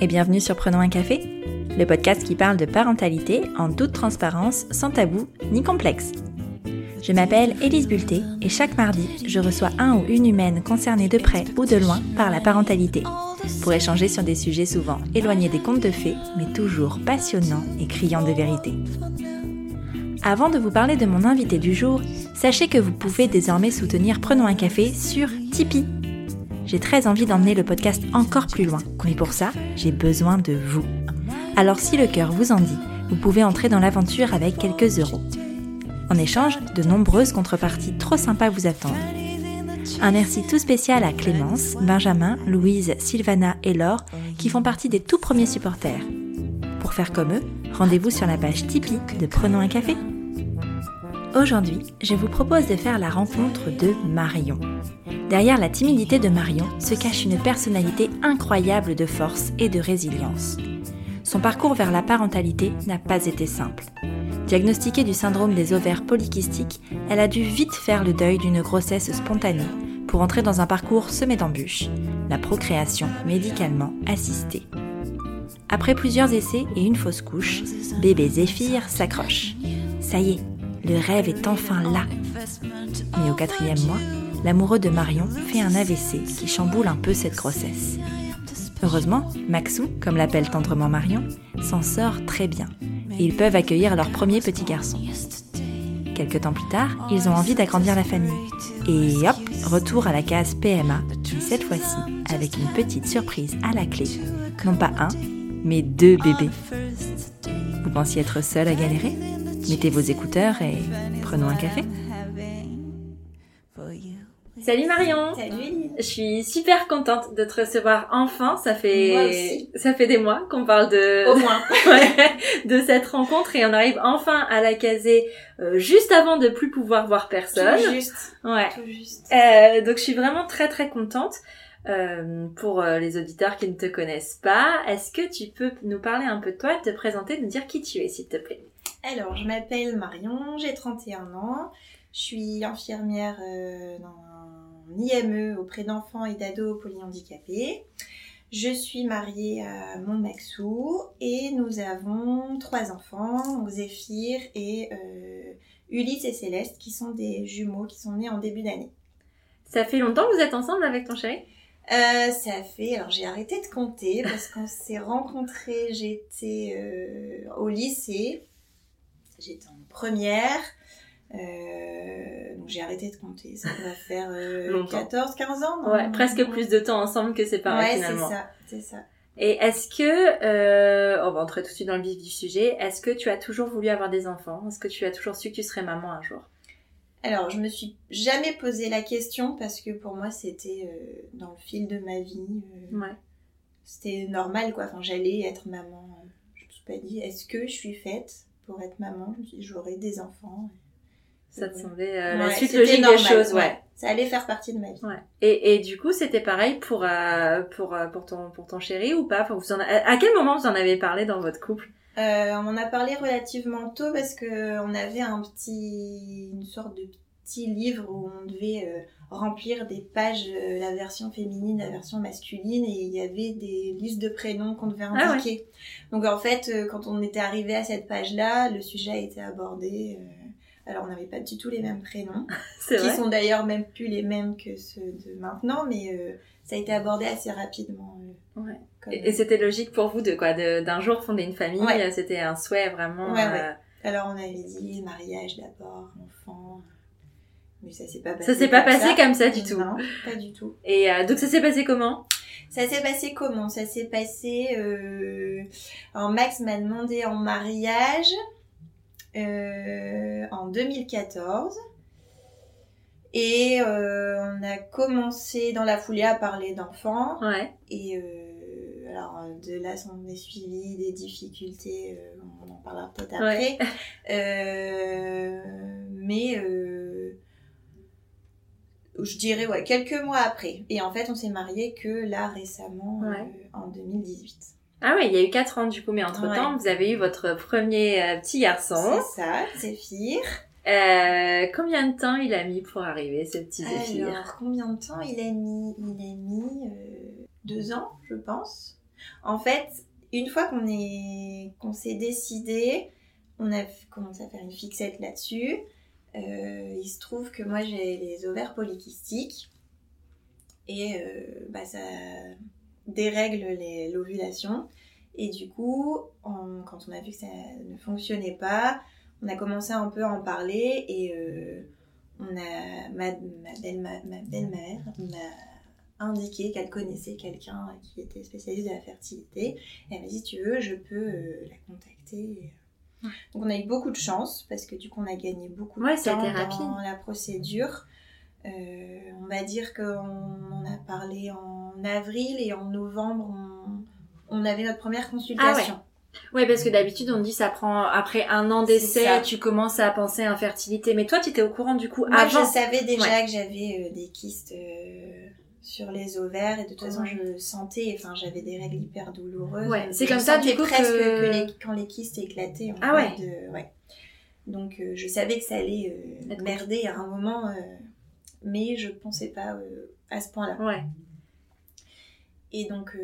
et bienvenue sur Prenons un café, le podcast qui parle de parentalité en toute transparence, sans tabou ni complexe. Je m'appelle Élise Bulté et chaque mardi, je reçois un ou une humaine concernée de près ou de loin par la parentalité pour échanger sur des sujets souvent éloignés des contes de fées, mais toujours passionnants et criants de vérité. Avant de vous parler de mon invité du jour, sachez que vous pouvez désormais soutenir Prenons un café sur Tipeee j'ai très envie d'emmener le podcast encore plus loin. Mais pour ça, j'ai besoin de vous. Alors si le cœur vous en dit, vous pouvez entrer dans l'aventure avec quelques euros. En échange, de nombreuses contreparties trop sympas vous attendent. Un merci tout spécial à Clémence, Benjamin, Louise, Sylvana et Laure qui font partie des tout premiers supporters. Pour faire comme eux, rendez-vous sur la page Tipeee de Prenons un café. Aujourd'hui, je vous propose de faire la rencontre de Marion. Derrière la timidité de Marion se cache une personnalité incroyable de force et de résilience. Son parcours vers la parentalité n'a pas été simple. Diagnostiquée du syndrome des ovaires polykystiques, elle a dû vite faire le deuil d'une grossesse spontanée pour entrer dans un parcours semé d'embûches, la procréation médicalement assistée. Après plusieurs essais et une fausse couche, bébé Zéphyr s'accroche. Ça y est, le rêve est enfin là. Mais au quatrième mois, l'amoureux de Marion fait un AVC qui chamboule un peu cette grossesse. Heureusement, Maxou, comme l'appelle tendrement Marion, s'en sort très bien et ils peuvent accueillir leur premier petit garçon. Quelques temps plus tard, ils ont envie d'agrandir la famille. Et hop, retour à la case PMA, cette fois-ci avec une petite surprise à la clé. Non pas un, mais deux bébés. Vous pensiez être seul à galérer? Mettez vos écouteurs et prenons un café. Salut Marion. Salut Je suis super contente de te recevoir enfin. Ça fait ça fait des mois qu'on parle de au moins de cette rencontre et on arrive enfin à la caser euh, juste avant de plus pouvoir voir personne. Tout juste. Ouais. Tout juste. Euh, donc je suis vraiment très très contente. Euh, pour euh, les auditeurs qui ne te connaissent pas, est-ce que tu peux nous parler un peu de toi, te présenter, nous dire qui tu es, s'il te plaît? Alors, je m'appelle Marion, j'ai 31 ans, je suis infirmière euh, dans un IME auprès d'enfants et d'ados polyhandicapés. Je suis mariée à mon Maxou et nous avons trois enfants, donc Zéphyr et euh, Ulysse et Céleste, qui sont des jumeaux qui sont nés en début d'année. Ça fait longtemps que vous êtes ensemble avec ton chéri? Euh, ça fait, alors j'ai arrêté de compter parce qu'on s'est rencontrés, j'étais euh, au lycée, j'étais en première, euh, donc j'ai arrêté de compter, ça va faire euh, Longtemps. 14, 15 ans non? Ouais, presque plus de temps ensemble que séparés Ouais, c'est finalement. ça, c'est ça. Et est-ce que, euh, on va entrer tout de suite dans le vif du sujet, est-ce que tu as toujours voulu avoir des enfants? Est-ce que tu as toujours su que tu serais maman un jour? Alors, je me suis jamais posé la question parce que pour moi, c'était euh, dans le fil de ma vie. Ouais. C'était normal, quoi. Enfin, j'allais être maman. Je me suis pas dit, est-ce que je suis faite? Pour être maman Je me suis dit, j'aurai des enfants. Ça te semblait euh, la Ouais, suite c'était logique normal, des choses, ouais. Ça allait faire partie de ma vie. Ouais. Et, et du coup, c'était pareil pour, euh, pour, euh, pour, ton, pour ton chéri ou pas? Enfin, vous en a- À quel moment vous en avez parlé dans votre couple? Euh, on en a parlé relativement tôt parce que on avait un petit, une sorte de petit livre où on devait euh, remplir des pages, euh, la version féminine, la version masculine, et il y avait des listes de prénoms qu'on devait Ah indiquer. Donc en fait, euh, quand on était arrivé à cette page-là, le sujet a été abordé. alors on n'avait pas du tout les mêmes prénoms, qui vrai sont d'ailleurs même plus les mêmes que ceux de maintenant, mais ça a été abordé assez rapidement. Ouais. comme- Et, et c'était logique pour vous de quoi d'un jour fonder une famille Ouais. C'était un souhait vraiment. Alors on avait dit mariage d'abord, enfant. Mais ça s'est pas passé. Ça s'est pas comme passé comme ça du tout. Non, pas du tout. Et euh, donc ça s'est passé comment? Ça s'est passé comment? Ça s'est passé. Euh... Alors Max m'a demandé en mariage euh, en 2014. Et euh, on a commencé dans la foulée à parler d'enfants. Ouais. Et alors de là s'en est suivi des difficultés, on en parlera peut-être après. Mais je dirais ouais quelques mois après. Et en fait on s'est mariés que là récemment euh, Ouais. en 2018. Ah ouais, il y a eu 4 ans du coup, mais entre-temps, Ouais. vous avez eu votre premier euh, petit garçon. C'est ça, Zéphyr. Euh, combien de temps il a mis pour arriver, ce petit Zéphyr? Alors combien de temps il a mis? Il a mis euh, deux ans je pense. En fait, une fois qu'on est qu'on s'est décidé, on a commencé à faire une fixette là-dessus. Euh, il se trouve que moi j'ai les ovaires polykystiques et euh, bah, ça dérègle l'ovulation. Et du coup, quand on a vu que ça ne fonctionnait pas, on a commencé un peu à en parler et euh, on a ma, belle-mère m'a indiqué qu'elle connaissait quelqu'un qui était spécialiste de la fertilité. Et elle m'a dit, tu veux, je peux la contacter. Donc on a eu beaucoup de chance parce que du coup on a gagné beaucoup de temps dans la procédure. Euh, on va dire qu'on en a parlé en avril et en novembre on, avait notre première consultation. Ah ouais. parce que d'habitude on dit ça prend après un an d'essai, tu commences à penser à infertilité. Mais toi tu étais au courant du coup Moi, avant. je savais déjà que j'avais euh, des kystes. Euh, sur les ovaires. Et de toute façon je sentais enfin j'avais des règles hyper douloureuses. Ouais c'est comme ça du coup presque que... quand les kystes éclataient en ah ouais. De... ouais. Donc euh, je savais que ça allait euh, merder à un moment euh, mais je pensais pas à ce point là ouais. Et donc,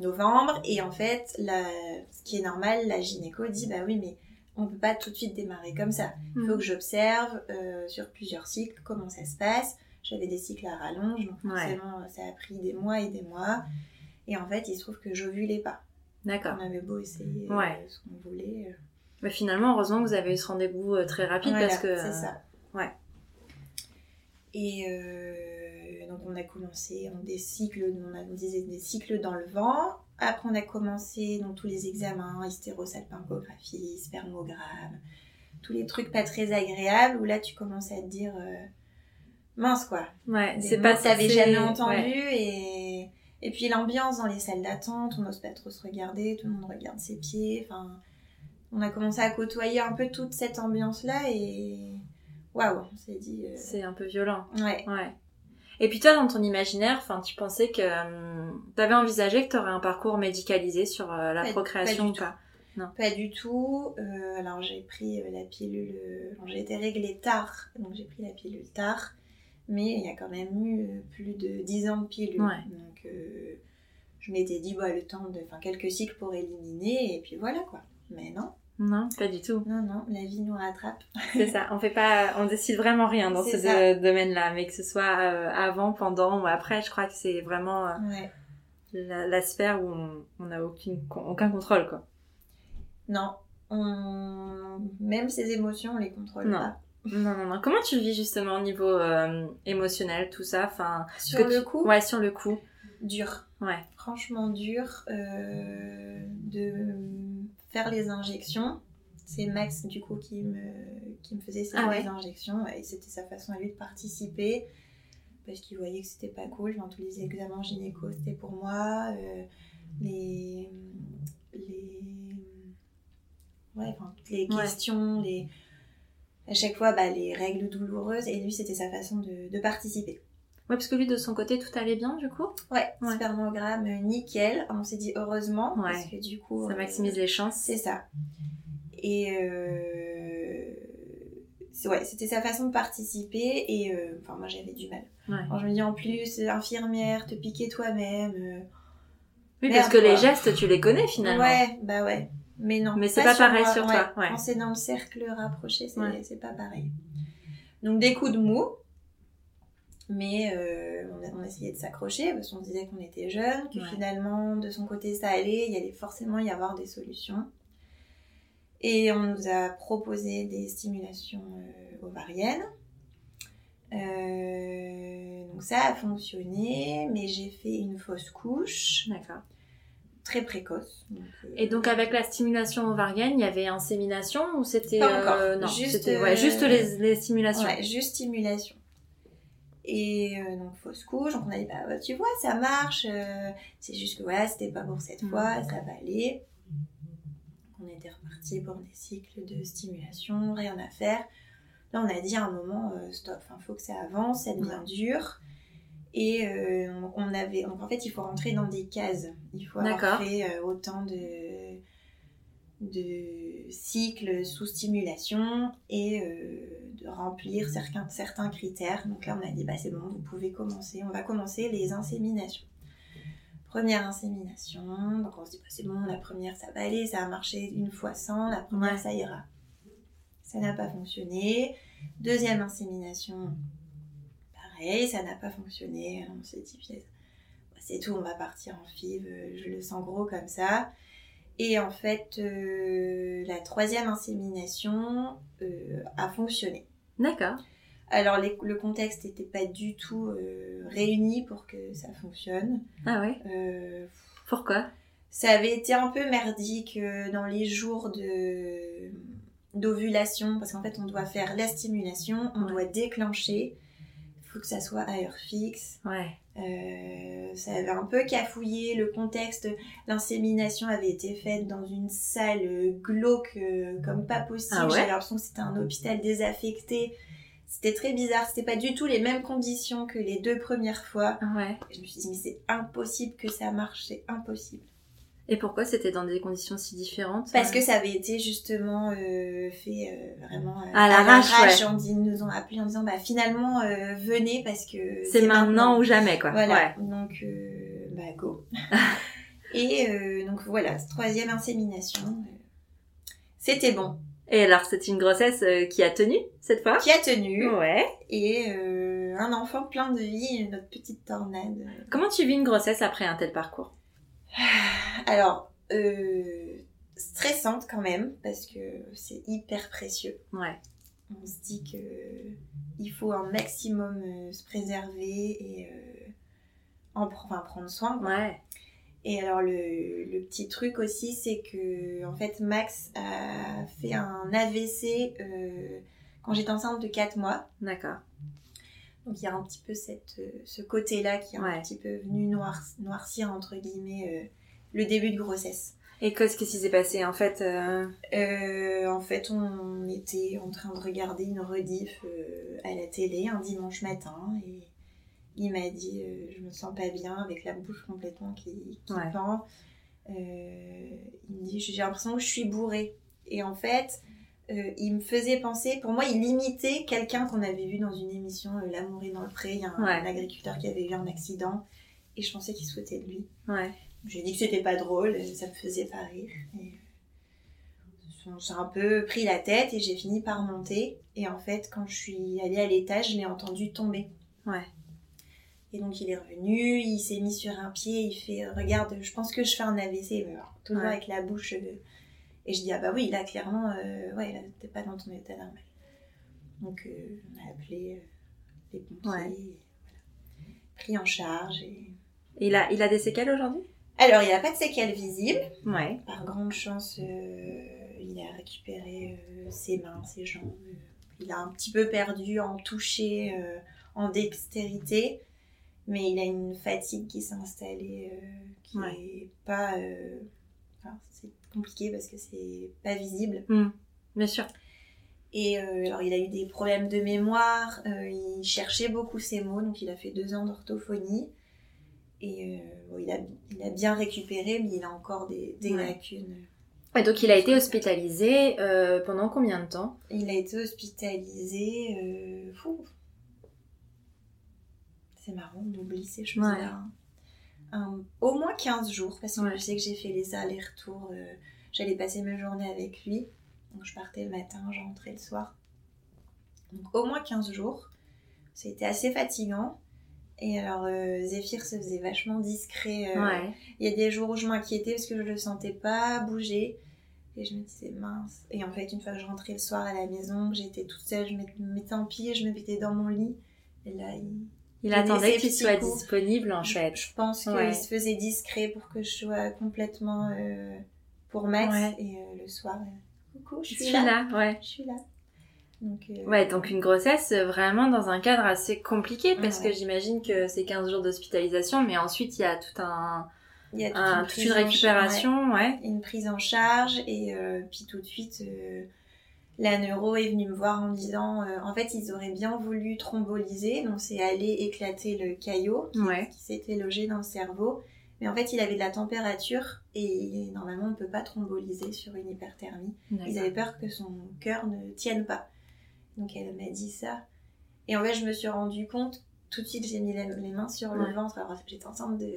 novembre et en fait la... ce qui est normal la gynéco dit bah oui mais on peut pas tout de suite démarrer comme ça. Il faut mm. que j'observe sur plusieurs cycles comment ça se passe j'avais des cycles à rallonge, donc forcément, ça a pris des mois et des mois. Et en fait, il se trouve que j'ovulais pas. D'accord. On avait beau essayer euh, ce qu'on voulait. Euh. Mais finalement, heureusement que vous avez eu ce rendez-vous euh, très rapide parce que. C'est ça. Ouais. Et donc, on a commencé on des cycles, on a disait des cycles dans le vent. Après, on a commencé donc, tous les examens, hystérosalpingographie, spermogramme, tous les trucs pas très agréables où là, tu commences à te dire mince quoi. Ouais, c'est pas ça. T'avais jamais entendu et et puis l'ambiance dans les salles d'attente, on n'ose pas trop se regarder, tout le monde regarde ses pieds. Enfin, on a commencé à côtoyer un peu toute cette ambiance là et waouh, on s'est dit. Euh, c'est un peu violent. Ouais. Ouais. Et puis toi, dans ton imaginaire, enfin, tu pensais que hum, tu avais envisagé que tu aurais un parcours médicalisé sur euh, la procréation ou pas? Non. Pas du tout. Euh, alors j'ai pris la pilule. j'ai été réglée tard, donc j'ai pris la pilule tard mais il y a quand même eu euh, plus de 10 ans de pilule. Donc euh, je m'étais dit, bah, le temps de. Enfin, quelques cycles pour éliminer, et puis voilà quoi. Mais non. Non, pas du tout. Non, non, la vie nous rattrape. C'est ça, on fait pas, on décide vraiment rien dans ce domaine-là, mais que ce soit euh, avant, pendant ou après, je crois que c'est vraiment la, sphère où on n'a aucun contrôle, quoi. Non, même ses émotions, on les contrôle pas. Non, non, non. Comment tu le vis justement au niveau euh, émotionnel, tout ça? Enfin, Sur le coup? Ouais, sur le coup. Dur. Ouais. Franchement dur euh, de faire les injections. C'est Max du coup qui me, qui me faisait ces ah injections et c'était sa façon à lui de participer parce qu'il voyait que c'était pas cool. Dans tous les examens gynéco, c'était pour moi. Euh, les, les, ouais, enfin, les questions, les à chaque fois bah, les règles douloureuses et lui c'était sa façon de, participer. Ouais, parce que lui de son côté tout allait bien du coup? Ouais, spermogramme nickel. On s'est dit heureusement parce que du coup. Ça maximise les chances. C'est ça. Et euh... ouais, c'était sa façon de participer et euh, enfin moi j'avais du mal. Alors, je me dis en plus infirmière, te piquer toi-même. Euh, oui, parce que les gestes tu les connais finalement. Ouais, bah ouais. Mais non. Mais c'est pas, pareil sur toi. Quand c'est dans le cercle rapproché, c'est pas pareil. Donc des coups de mou. Mais euh, on, a, essayé de s'accrocher parce qu'on disait qu'on était jeunes, que finalement de son côté ça allait, il y allait forcément y avoir des solutions. Et on nous a proposé des stimulations euh, ovariennes. Euh, donc ça a fonctionné, mais j'ai fait une fausse couche. D'accord très précoce. Euh, et donc avec la stimulation ovarienne, il y avait insémination ou c'était euh, non, juste ouais, juste les, les, stimulations. Ouais, juste stimulation. Et euh, donc fausse couche, donc on a dit bah tu vois ça marche, c'est juste que voilà c'était pas pour cette fois, mm. ça va aller. On était reparti pour des cycles de stimulation, rien à faire. Là on a dit à un moment stop, il faut que ça avance, ça devient dur. Et euh, on avait, donc en fait, il faut rentrer dans des cases. Il faut avoir fait euh, autant de, de cycles sous stimulation et euh, de remplir certains, certains critères. Donc là, on a dit, bah, c'est bon, vous pouvez commencer. On va commencer les inséminations. Première insémination, donc on se dit bah, c'est bon, la première ça va aller, ça a marché une fois sans, la première ça ira. Ça n'a pas fonctionné. Deuxième insémination, pareil, ça n'a pas fonctionné. On s'est dit bah, c'est tout, on va partir en FIV, euh, je le sens gros comme ça. Et en fait, euh, la troisième insémination euh, a fonctionné. D'accord. Alors les- le contexte n'était pas du tout euh, réuni pour que ça fonctionne. Ah ouais? Pourquoi? ça avait été un peu merdique dans les jours de d'ovulation parce qu'en fait on doit faire la stimulation, on Ouais. doit déclencher. Faut que ça soit à heure fixe. Ouais. Euh, ça avait un peu cafouillé le contexte. L'insémination avait été faite dans une salle euh, glauque euh, comme pas possible. Ah ouais J'avais l'impression que c'était un hôpital désaffecté. C'était très bizarre. C'était pas du tout les mêmes conditions que les deux premières fois. Ouais. Je me suis dit mais c'est impossible que ça marche. C'est impossible. Et pourquoi c'était dans des conditions si différentes Parce euh que ça avait été justement euh, fait euh, vraiment euh, À l'arrache, ouais. On dit- nous ont appelés en disant bah finalement euh, venez parce que c'est maintenant ou jamais quoi. Voilà. Donc euh, bah go. Et euh, donc voilà, troisième insémination. C'était bon. Et alors c'est une grossesse qui a tenu cette fois? Qui a tenu Ouais. et euh, un enfant plein de vie, notre petite tornade. Comment tu vis une grossesse après un tel parcours? Alors euh, stressante quand même parce que c'est hyper précieux. Ouais. on se dit que il faut un maximum euh, se préserver et euh, en pr- enfin, prendre soin. quoi. Ouais. Et alors le, le petit truc aussi, c'est que en fait Max a fait un AVC quand j'étais enceinte de 4 mois. D'accord. Donc il y a un petit peu cette, euh, ce côté-là qui est un petit peu venu noir- noircir entre guillemets euh, le début de grossesse. Et qu'est-ce qui s'est passé en fait euh, Euh, en fait, on était en train de regarder une rediff à la télé un dimanche matin et il m'a dit je me sens pas bien avec la bouche complètement qui, qui Ouais. pend. Il me dit j'ai l'impression que je suis bourrée. Et en fait, euh, il me faisait penser, pour moi, il imitait quelqu'un qu'on avait vu dans une émission euh, L'amour est dans le pré. Il y a un, Ouais. un agriculteur qui avait eu un accident et je pensais qu'il se foutait de lui. Ouais. J'ai dit que c'était pas drôle, ça me faisait pas rire. Et on s'est un peu pris la tête et j'ai fini par monter. Et en fait, quand je suis allée à l'étage, je l'ai entendu tomber. Ouais. Et donc il est revenu, il s'est mis sur un pied, il fait euh, Regarde, je pense que je fais un AVC, mais alors, toujours Ouais. avec la bouche. Et je dis Ah bah oui, là clairement, euh, ouais, là t'es pas dans ton état normal. Donc euh, on a appelé euh, les pompiers, Ouais. et voilà. pris en charge. Et... Il a, il a des séquelles aujourd'hui? Alors il n'y a pas de séquelles visibles. Ouais. Par grande chance, euh, il a récupéré ses mains, ses jambes. il a un petit peu perdu en toucher, en dextérité, mais il a une fatigue qui s'est installée, euh, qui Ouais. est pas. euh, c'est compliqué parce que c'est pas visible. Bien sûr. Et euh, alors, il a eu des problèmes de mémoire, euh, il cherchait beaucoup ses mots, donc il a fait deux ans d'orthophonie. Et euh, bon, il, a, il a bien récupéré, mais il a encore des, des Ouais. lacunes. Et donc il a été hospitalisé pendant combien de temps? Il a été hospitalisé. C'est marrant, on oublie ces choses-là. Ouais. Un- au moins 15 jours, parce que Ouais. je sais que j'ai fait les allers-retours. euh, J'allais passer mes journées avec lui. Donc je partais le matin, je rentrais le soir. Donc au moins 15 jours. C'était assez fatigant. Et alors euh, Zéphyr se faisait vachement discret. euh, Ouais. il y a des jours où je m'inquiétais parce que je le sentais pas bouger. Et je me disais mince. Et en fait, une fois que je rentrais le soir à la maison, que j'étais toute seule, je me mettais en pied, je me mettais dans mon lit. Et là, il... Il attendait qu'il soit coups. disponible en je, fait. je pense qu'il Ouais. se faisait discret pour que je sois complètement euh, pour Max. Ouais. Et euh, le soir, euh, coucou, je Je suis, suis là. là, ouais. Je suis là. Donc, euh, Ouais, donc une grossesse euh, vraiment dans un cadre assez compliqué parce Ouais. que j'imagine que c'est 15 jours d'hospitalisation, mais ensuite il y a tout un, il y a toute un- une toute prise une en charge, ouais. récupération, ouais. une prise en charge et euh, puis tout de suite euh, la neuro est venue me voir en me disant euh, en fait ils auraient bien voulu thromboliser donc c'est aller éclater le caillot qui, Ouais. qui s'était logé dans le cerveau mais en fait il avait de la température et normalement on ne peut pas thromboliser sur une hyperthermie ils avaient peur que son cœur ne tienne pas donc elle m'a dit ça et en fait je me suis rendu compte tout de suite j'ai mis les mains sur le Ouais. ventre alors j'étais enceinte de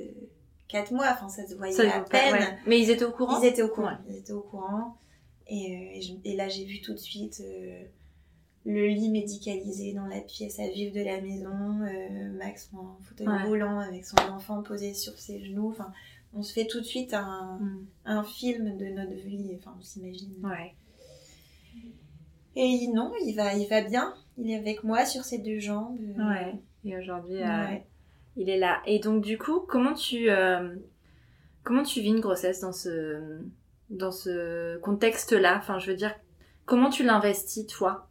4 mois, enfin ça se voyait Ça, à pas- peine. ouais. Mais ils étaient au courant Ils étaient au courant. Ils étaient au courant. Et, euh, et je- et là, j'ai vu tout de suite euh, le lit médicalisé dans la pièce à vivre de la maison, euh, Max en fauteuil Ouais. roulant avec son enfant posé sur ses genoux. Enfin, on se fait tout de suite un, Mm. un film de notre vie. Enfin, on s'imagine. Ouais. Et non, il va, il va bien. Il est avec moi sur ses deux jambes. Ouais. Et aujourd'hui, euh, il est là. Et donc, du coup, comment tu, euh, comment tu vis une grossesse dans ce, dans ce contexte-là Enfin, je veux dire, comment tu l'investis, toi?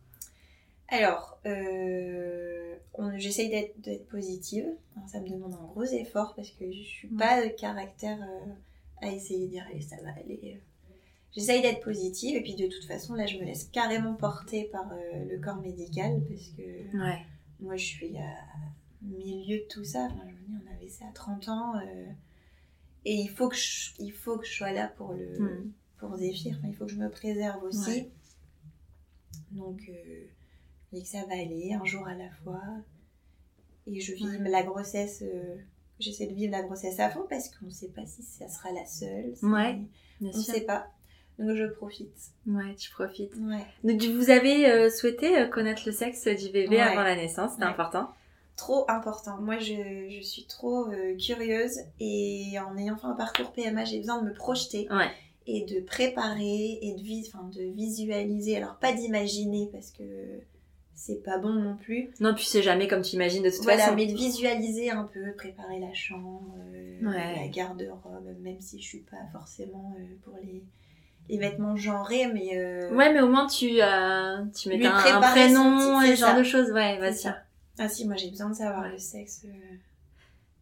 Alors, euh, j'essaye d'être, positive. Alors, ça me demande un gros effort parce que je suis Mm. pas de caractère euh, à essayer de dire allez, ça va aller. J'essaye d'être positive et puis de toute façon, là, je me laisse carrément porter par euh, le corps médical parce que Ouais. moi, je suis à milieu de tout ça. Enfin, je me dis, on avait ça à 30 ans. euh, et il faut, que je, il faut que je sois là pour, le, Mm. pour Zéphyr. Enfin, il faut que je me préserve aussi. Ouais. Donc, euh, je dis que ça va aller, un jour à la fois. Et je vis Ouais. la grossesse. euh, J'essaie de vivre la grossesse à fond parce qu'on ne sait pas si ça sera la seule. si- Ouais, Bien On ne sait pas. Donc, je profite. Ouais, tu profites. Ouais. Donc, vous avez euh, souhaité euh, connaître le sexe du bébé Ouais. avant la naissance, Ouais. important. Trop important. Moi, je, je suis trop euh, curieuse et en ayant fait un parcours PMA, j'ai besoin de me projeter Ouais. et de préparer et de, vis- enfin, de visualiser. Alors, pas d'imaginer parce que c'est pas bon non plus. Non, puis c'est jamais comme tu imagines de toute Voilà, façon. mais de visualiser un peu, préparer la chambre, euh, Ouais. la garde-robe, même si je suis pas forcément euh, pour les, les vêtements genrés, mais euh, Ouais, mais au moins tu, euh, tu mets un, un prénom et ce genre de choses. Ouais, ça. Ah si, moi j'ai besoin de savoir le sexe. euh,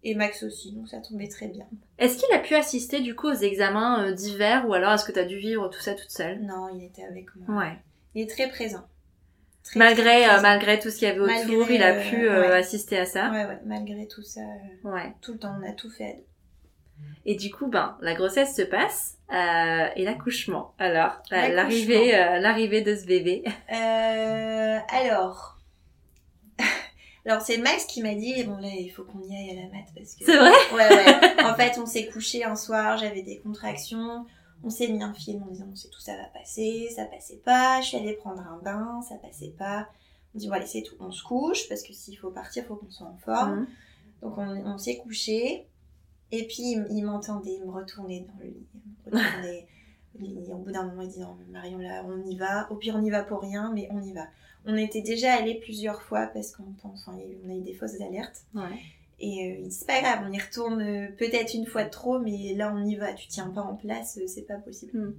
Et Max aussi, donc ça tombait très bien. Est-ce qu'il a pu assister du coup aux examens euh, d'hiver ou alors est-ce que tu as dû vivre tout ça toute seule? Non, il était avec moi. Ouais. Il est très présent. Très, Malgré, très euh, malgré tout ce qu'il y avait autour, il a euh, pu euh, ouais. assister à ça? Ouais, ouais, malgré tout ça, Ouais. tout le temps, on a tout fait. Et du coup, ben, la grossesse se passe euh, et l'accouchement. Alors, l'arrivée, l'arrivée de ce bébé. Euh, alors. Alors c'est Max qui m'a dit bon là il faut qu'on y aille à la mat parce que C'est vrai ouais ouais. En fait on s'est couché un soir j'avais des contractions. On s'est mis un film en disant on sait tout ça va passer ça passait pas. Je suis allée prendre un bain ça passait pas. On dit bon allez c'est tout. On se couche parce que s'il faut partir faut qu'on soit en forme. Mhm. donc on, on s'est couché. Et puis il, il m'entendait me retourner dans le lit me retourner Et au bout d'un moment il dit non mais Marion là on y va. Au pire on y va pour rien mais on y va on était déjà allé plusieurs fois parce qu'on enfin, on a eu des fausses alertes Ouais. et euh, c'est pas grave on y retourne euh, peut-être une fois de trop mais là on y va tu tiens pas en place euh, c'est pas possible Mm.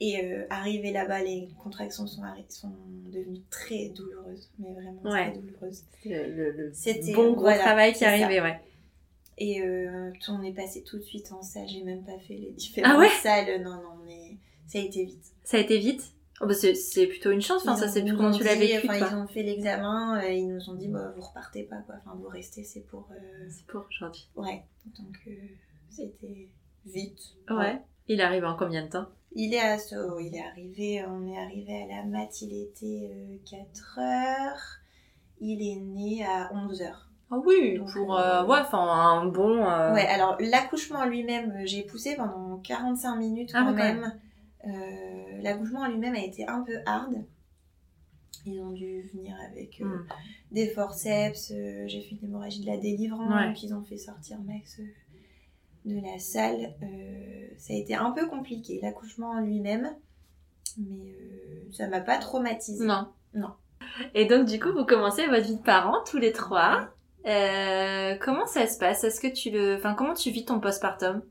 et euh, arrivé là-bas les contractions sont, sont devenues très douloureuses mais vraiment Ouais. très douloureuses Le, le- C'était- bon gros voilà, travail qui ça. arrivait, ouais. Et on est passé tout de suite en salle. J'ai même pas fait les différentes Ah ouais? salles. Non, non, mais ça a été vite. Ça a été vite? Oh, bah, c'est, plutôt une chance, enfin, ça c'est comment tu l'as vécu. Enfin, ils ont fait l'examen. euh, ils nous ont dit, bah, vous repartez pas, quoi. Enfin, vous restez, c'est pour. euh, C'est pour aujourd'hui. Ouais. Donc, euh, c'était vite. Ouais. Il arrive en combien de temps? Il est, à, oh, il est arrivé, on est arrivé à la mat, il était 4 heures. Il est né à 11 heures. Ah oui, Donc, pour euh, euh, ouais, enfin un bon. euh, Ouais, alors l'accouchement en lui-même, euh, j'ai poussé pendant 45 minutes Ah quand ouais, quand même. Euh, l'accouchement en lui-même a été un peu hard. Ils ont dû venir avec euh, Mm. des forceps. euh, j'ai fait une hémorragie de la délivrance. Ouais. Donc ils ont fait sortir Max de la salle. Ça a été un peu compliqué, l'accouchement en lui-même. Mais euh, ça m'a pas traumatisé. Non. Non. Et donc du coup, vous commencez votre vie de parents tous les trois. Euh, comment ça se passe? Est-ce que tu le, enfin comment tu vis ton postpartum?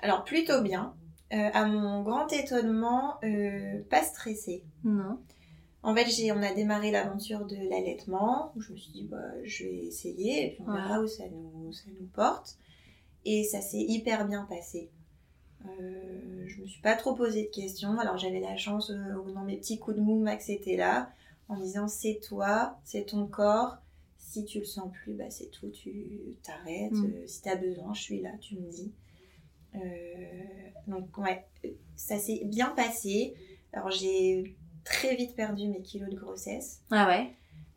Alors plutôt bien. Euh, à mon grand étonnement, euh, pas stressée. Non. En fait, on a démarré l'aventure de l'allaitement, je me suis dit, bah, je vais essayer, et puis on Ouais. verra où ça nous, ça nous porte. Et ça s'est hyper bien passé. Euh, je me suis pas trop posé de questions. Alors j'avais la chance, euh, dans mes petits coups de mou, Max était là, en me disant, c'est toi, c'est ton corps. Si tu le sens plus, bah, c'est tout, tu t'arrêtes. Mm. Si tu as besoin, je suis là, tu me dis. Euh, donc ouais, ça s'est bien passé. Alors j'ai très vite perdu mes kilos de grossesse. Ah ouais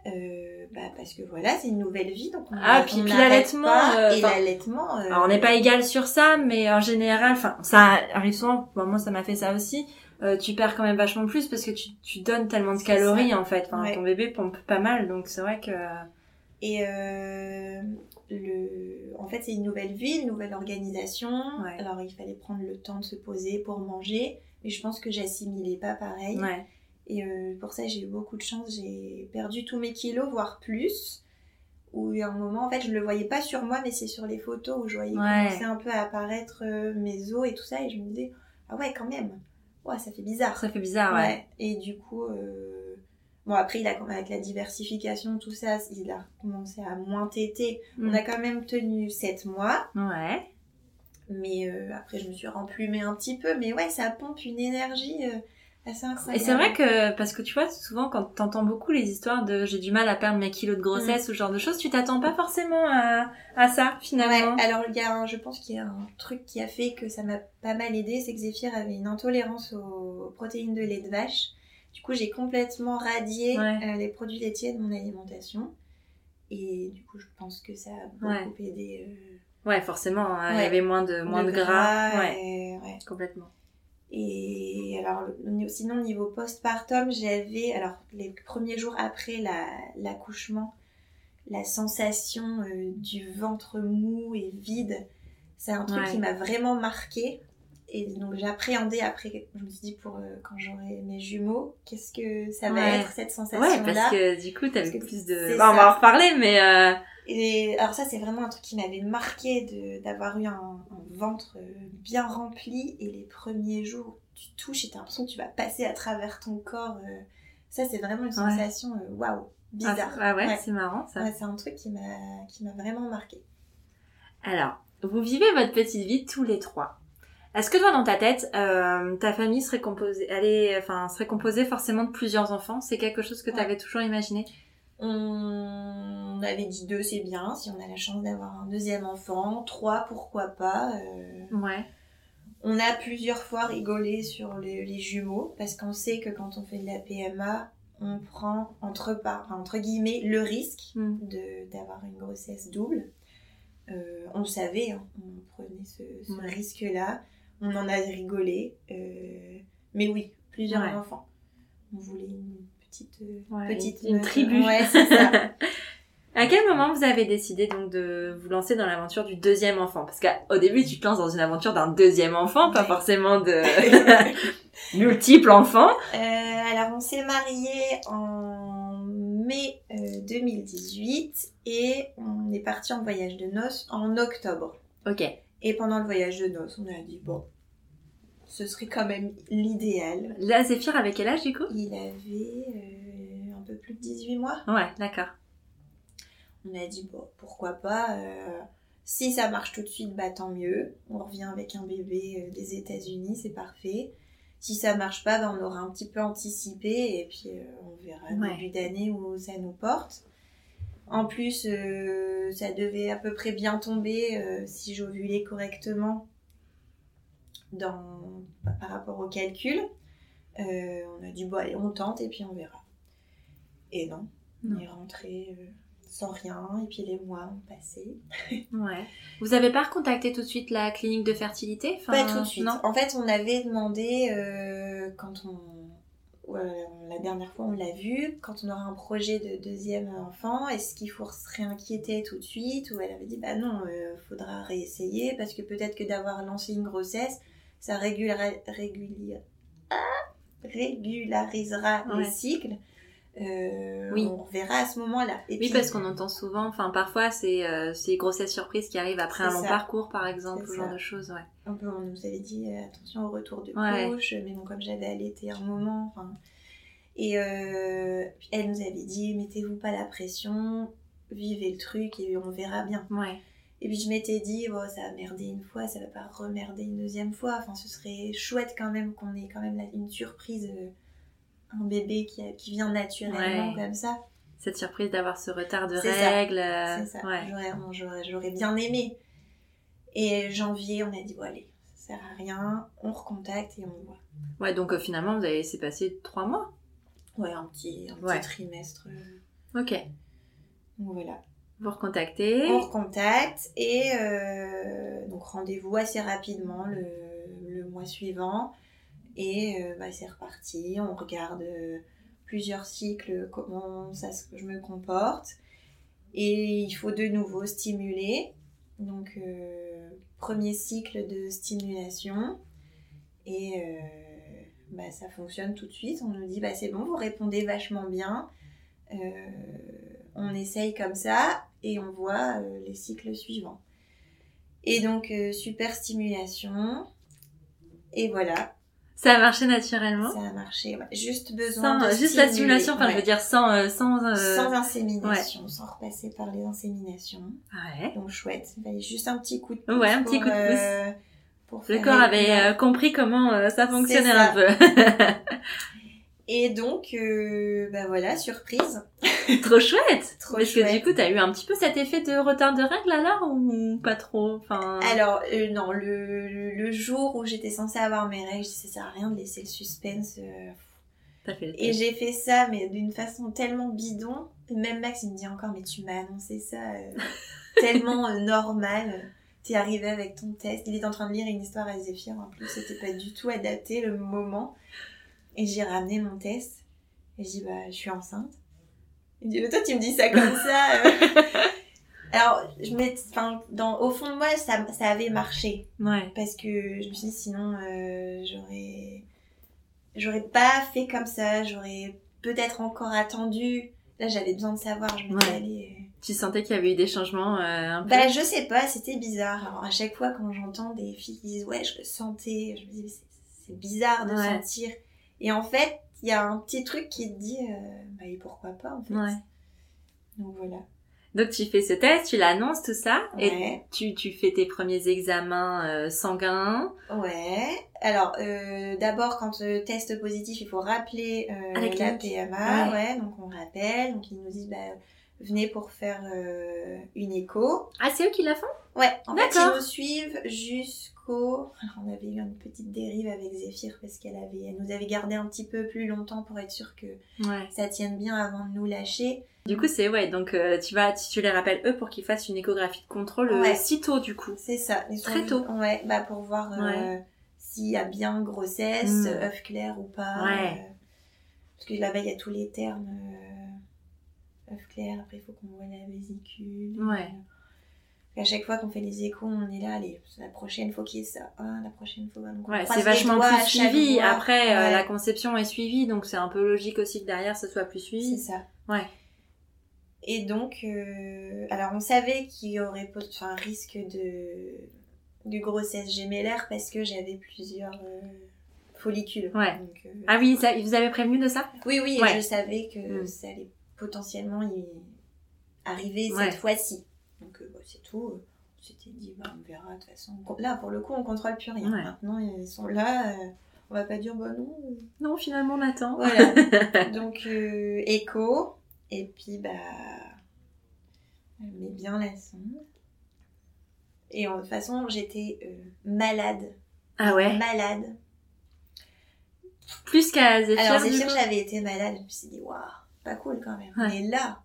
Euh, bah parce que voilà, c'est une nouvelle vie, donc on Ah, puis- puis l'allaitement, euh, et l'allaitement. euh, Alors on n'est pas égal sur ça, mais en général, enfin ça arrive souvent. Bon, moi ça m'a fait ça aussi. Euh, tu perds quand même vachement plus parce que tu, tu donnes tellement de calories en fait. Enfin, Ouais. ton bébé pompe pas mal, donc c'est vrai que. Et euh, le... en fait, c'est une nouvelle vie, une nouvelle organisation. Ouais. Alors, il fallait prendre le temps de se poser pour manger. Mais je pense que j'assimilais pas pareil. Ouais. Et euh, pour ça, j'ai eu beaucoup de chance. J'ai perdu tous mes kilos, voire plus. Où il y a un moment, en fait, je le voyais pas sur moi, mais c'est sur les photos où je voyais Ouais. commencer un peu à apparaître euh, mes os et tout ça. Et je me disais, ah ouais, quand même. Ouais, ça fait bizarre. Ça fait bizarre, ouais. Ouais. Et du coup, euh, bon après, il a, avec la diversification, tout ça, il a commencé à moins téter. On Mm. a quand même tenu 7 mois, Ouais. mais euh, après, je me suis remplumée un petit peu. Mais ouais, ça pompe une énergie euh, assez Et incroyable. c'est vrai que, parce que tu vois, souvent quand t'entends beaucoup les histoires de j'ai du mal à perdre mes kilos de grossesse ou ce genre de choses, tu t'attends pas forcément à, à ça finalement. Ouais, alors il y a un- je pense qu'il y a un truc qui a fait que ça m'a pas mal aidé, c'est que Zéphyr avait une intolérance aux protéines de lait de vache. Du coup, j'ai complètement radié Ouais. euh, les produits laitiers de mon alimentation. Et du coup, je pense que ça a beaucoup aidé. euh, Ouais, forcément, hein, il y Ouais. avait moins de, moins de, gras. Ouais, et- ouais. complètement. Et alors, sinon, niveau postpartum, j'avais, alors, les premiers jours après la- l'accouchement, la sensation euh, du ventre mou et vide, c'est un truc Ouais. qui m'a vraiment marqué. Et donc, j'appréhendais après, je me suis dit, pour euh, quand j'aurai mes jumeaux, qu'est-ce que ça va Ouais. être cette Ouais, sensation-là parce que du coup, t'avais plus de... c'est Bah, on va en reparler, mais... Euh... Et alors ça, c'est vraiment un truc qui m'avait marqué de- d'avoir eu un, un ventre euh, bien rempli. Et les premiers jours, tu touches et t'as l'impression que tu vas passer à travers ton corps. euh. Ça, c'est vraiment une sensation euh, waouh, bizarre. Ah, ouais, Ouais. c'est marrant ça. Ouais, c'est un truc qui m'a qui m'a vraiment marqué. Alors, vous vivez votre petite vie tous les trois. Est-ce que toi, dans ta tête, euh, ta famille serait composée, elle est, enfin, serait composée forcément de plusieurs enfants? C'est quelque chose que tu Ouais. avais toujours imaginé? On avait dit deux, c'est bien. Si on a la chance d'avoir un deuxième enfant, trois, pourquoi pas. euh. Ouais. On a plusieurs fois rigolé sur les, les jumeaux parce qu'on sait que quand on fait de la PMA, on prend entre, par- entre guillemets le risque Mm. de- d'avoir une grossesse double. Euh, on savait, hein, on prenait ce, ce Ouais. risque-là. On en a rigolé. euh, mais oui, plusieurs Ouais. enfants. On voulait une petite, euh, Ouais, petite une tribu. Ouais, c'est ça. À quel moment vous avez décidé donc de vous lancer dans l'aventure du deuxième enfant? Parce qu'au début, tu te lances dans une aventure d'un deuxième enfant, pas forcément de multiples enfants. Euh, alors, on s'est mariés en mai euh, 2018 et on est parti en voyage de noces en octobre. Ok. Et pendant le voyage de noces, on a dit bon, ce serait quand même l'idéal. Là, Zéphyr, avec quel âge du coup? Il avait euh, un peu plus de 18 mois. Ouais, d'accord. On a dit bon, pourquoi pas. euh, si ça marche tout de suite, bah tant mieux. On revient avec un bébé euh, des États-Unis, c'est parfait. Si ça marche pas, bah, on aura un petit peu anticipé et puis on verra Ouais. début d'année où ça nous porte. En plus, euh, ça devait à peu près bien tomber euh, si j'ovulais correctement dans, par rapport au calcul. Euh, on a dit bon allez, on tente et puis on verra. Et non, Non. on est rentré sans rien et puis les mois ont passé. Ouais. Vous avez pas recontacté tout de suite la clinique de fertilité? Enfin, Pas tout de suite. Non? En fait, on avait demandé quand on ouais, la dernière fois on l'a vu, quand on aura un projet de deuxième enfant, est-ce qu'il faut se réinquiéter tout de suite Ou elle avait dit bah non, euh, faudra réessayer parce que peut-être que d'avoir lancé une grossesse, ça régulera, régulier- ah, régularisera Ouais. les cycles. Euh, Oui. On verra à ce moment-là. Oui, puis- parce qu'on entend souvent, enfin parfois c'est euh, c'est grossesse surprise qui arrive après un long ça. parcours par exemple, ce genre ça. de choses, ouais. un peu, on nous avait dit euh, attention au retour de Ouais. couche, mais bon, comme j'avais allaité un moment, enfin. Et euh, elle nous avait dit mettez-vous pas la pression, vivez le truc et on verra bien. Ouais. Et puis je m'étais dit, bon, ça a merdé une fois, ça va pas remerder une deuxième fois. Enfin, ce serait chouette quand même qu'on ait quand même une surprise, un bébé qui, qui vient naturellement Ouais. comme ça. Cette surprise d'avoir ce retard de règles. euh, C'est ça. Ouais. J'aurais, bien aimé. Et janvier, on a dit, bon, allez, ça sert à rien, on recontacte et on voit. Ouais, donc euh, finalement vous avez laissé passer trois mois? Ouais, un petit, un petit Ouais. trimestre. Ok. Donc voilà. Vous recontactez. On recontacte et euh, donc rendez-vous assez rapidement le, le mois suivant. Et euh, bah, c'est reparti. On regarde euh, plusieurs cycles, comment ça, je me comporte. Et il faut de nouveau stimuler. Donc, euh, premier cycle de stimulation. Et bah, ça fonctionne tout de suite. On nous dit bah, c'est bon, vous répondez vachement bien. On essaye comme ça et on voit les cycles suivants. Et donc, super stimulation. Et voilà, Ça a marché naturellement. ça a marché. Ouais, Juste besoin Sans, de euh, juste la stimuler, stimulation, enfin je veux dire sans... euh, sans, euh, Sans insémination, sans repasser par les inséminations. Ouais. Donc chouette, il fallait juste un petit coup de pouce. Ouais, un petit coup de pouce. euh, pour Le corps avait euh, compris comment euh, ça fonctionnait ça. un peu. Et donc, euh, bah voilà, surprise. trop chouette Trop Parce que chouette. du coup, t'as eu un petit peu cet effet de retard de règles alors ou pas trop enfin... Alors, euh, non, le, le- le jour où j'étais censée avoir mes règles, je dis, ça sert à rien de laisser le suspense. euh, fait le Et j'ai fait ça, mais d'une façon tellement bidon. Même Max, il me dit encore, mais tu m'as annoncé ça euh, tellement normal. T'es arrivé avec ton test. Il est en train de lire une histoire à Zéphyr. En plus, c'était pas du tout adapté le moment. Et j'ai ramené mon test. Et je dis, bah, je suis enceinte. Il me dit, mais toi, tu me dis ça comme ça. euh. Alors, je enfin, dans, au fond de moi, ça, ça avait marché Ouais. parce que je me suis dit sinon euh, j'aurais j'aurais pas fait comme ça j'aurais peut-être encore attendu là j'avais besoin de savoir je me Ouais. euh, Tu sentais qu'il y avait eu des changements euh, un peu? Bah je sais pas c'était bizarre alors à chaque fois quand j'entends des filles qui disent ouais je le sentais je me dis c'est bizarre de Ouais. sentir et en fait il y a un petit truc qui te dit euh, bah et pourquoi pas en fait Ouais. donc voilà Donc tu fais ce test, tu l'annonces tout ça et tu, tu fais tes premiers examens euh, sanguins. Ouais. Alors, euh, d'abord, quand test positif, il faut rappeler euh, la la. PMA. Ouais. Ouais. donc on rappelle. Donc ils nous disent, bah, venez pour faire euh, une écho. Ah, c'est eux qui la font? Ouais. En fait, ils nous suivent jusqu'au. Alors, on avait eu une petite dérive avec Zéphyr parce qu'elle avait, elle nous avait gardé un petit peu plus longtemps pour être sûr que Ouais. ça tienne bien avant de nous lâcher. Du coup, c'est ouais, donc euh, tu vas, tu, tu les rappelles eux pour qu'ils fassent une échographie de contrôle euh, Ouais. si tôt du coup. C'est ça. Ils Très tôt. Ouais, bah pour voir euh, Ouais. s'il y a bien grossesse, Mm. œuf clair ou pas. Ouais. parce que là-bas, il y a tous les termes. Œuf clair, après il faut qu'on voit la vésicule. Ouais. À chaque fois qu'on fait les échos, on est là, allez, la prochaine fois qu'il y ait ça. Ah, la prochaine fois. donc on Ouais, c'est les vachement doigts plus suivi. Après, euh, la conception est suivie, donc c'est un peu logique aussi que derrière, ce soit plus C'est suivi. ça. Ouais. Et donc, euh, alors on savait qu'il y aurait un risque de, de grossesse gémellaire parce que j'avais plusieurs euh, follicules. Ouais. Donc, Ah oui, ça, vous avaient prévenu de ça? Oui, oui, et Ouais. je savais que Mm. ça allait potentiellement y arriver Ouais. cette fois-ci. Donc euh, bah, c'est tout. On s'était dit, bah, on verra de toute façon. Là, pour le coup, on contrôle plus rien. Ouais. Maintenant, ils sont là. euh, on va pas dire, bah non. euh, Non, finalement, on attend. Voilà. Donc, euh, écho. Et puis, bah, elle met bien la sonde. Et en- de toute façon, j'étais euh, malade. Ah ouais? Malade. Plus qu'à Zéphyr, Alors, coup? j'avais été malade. Je me suis dit, waouh, pas cool quand même. Ouais. Mais là,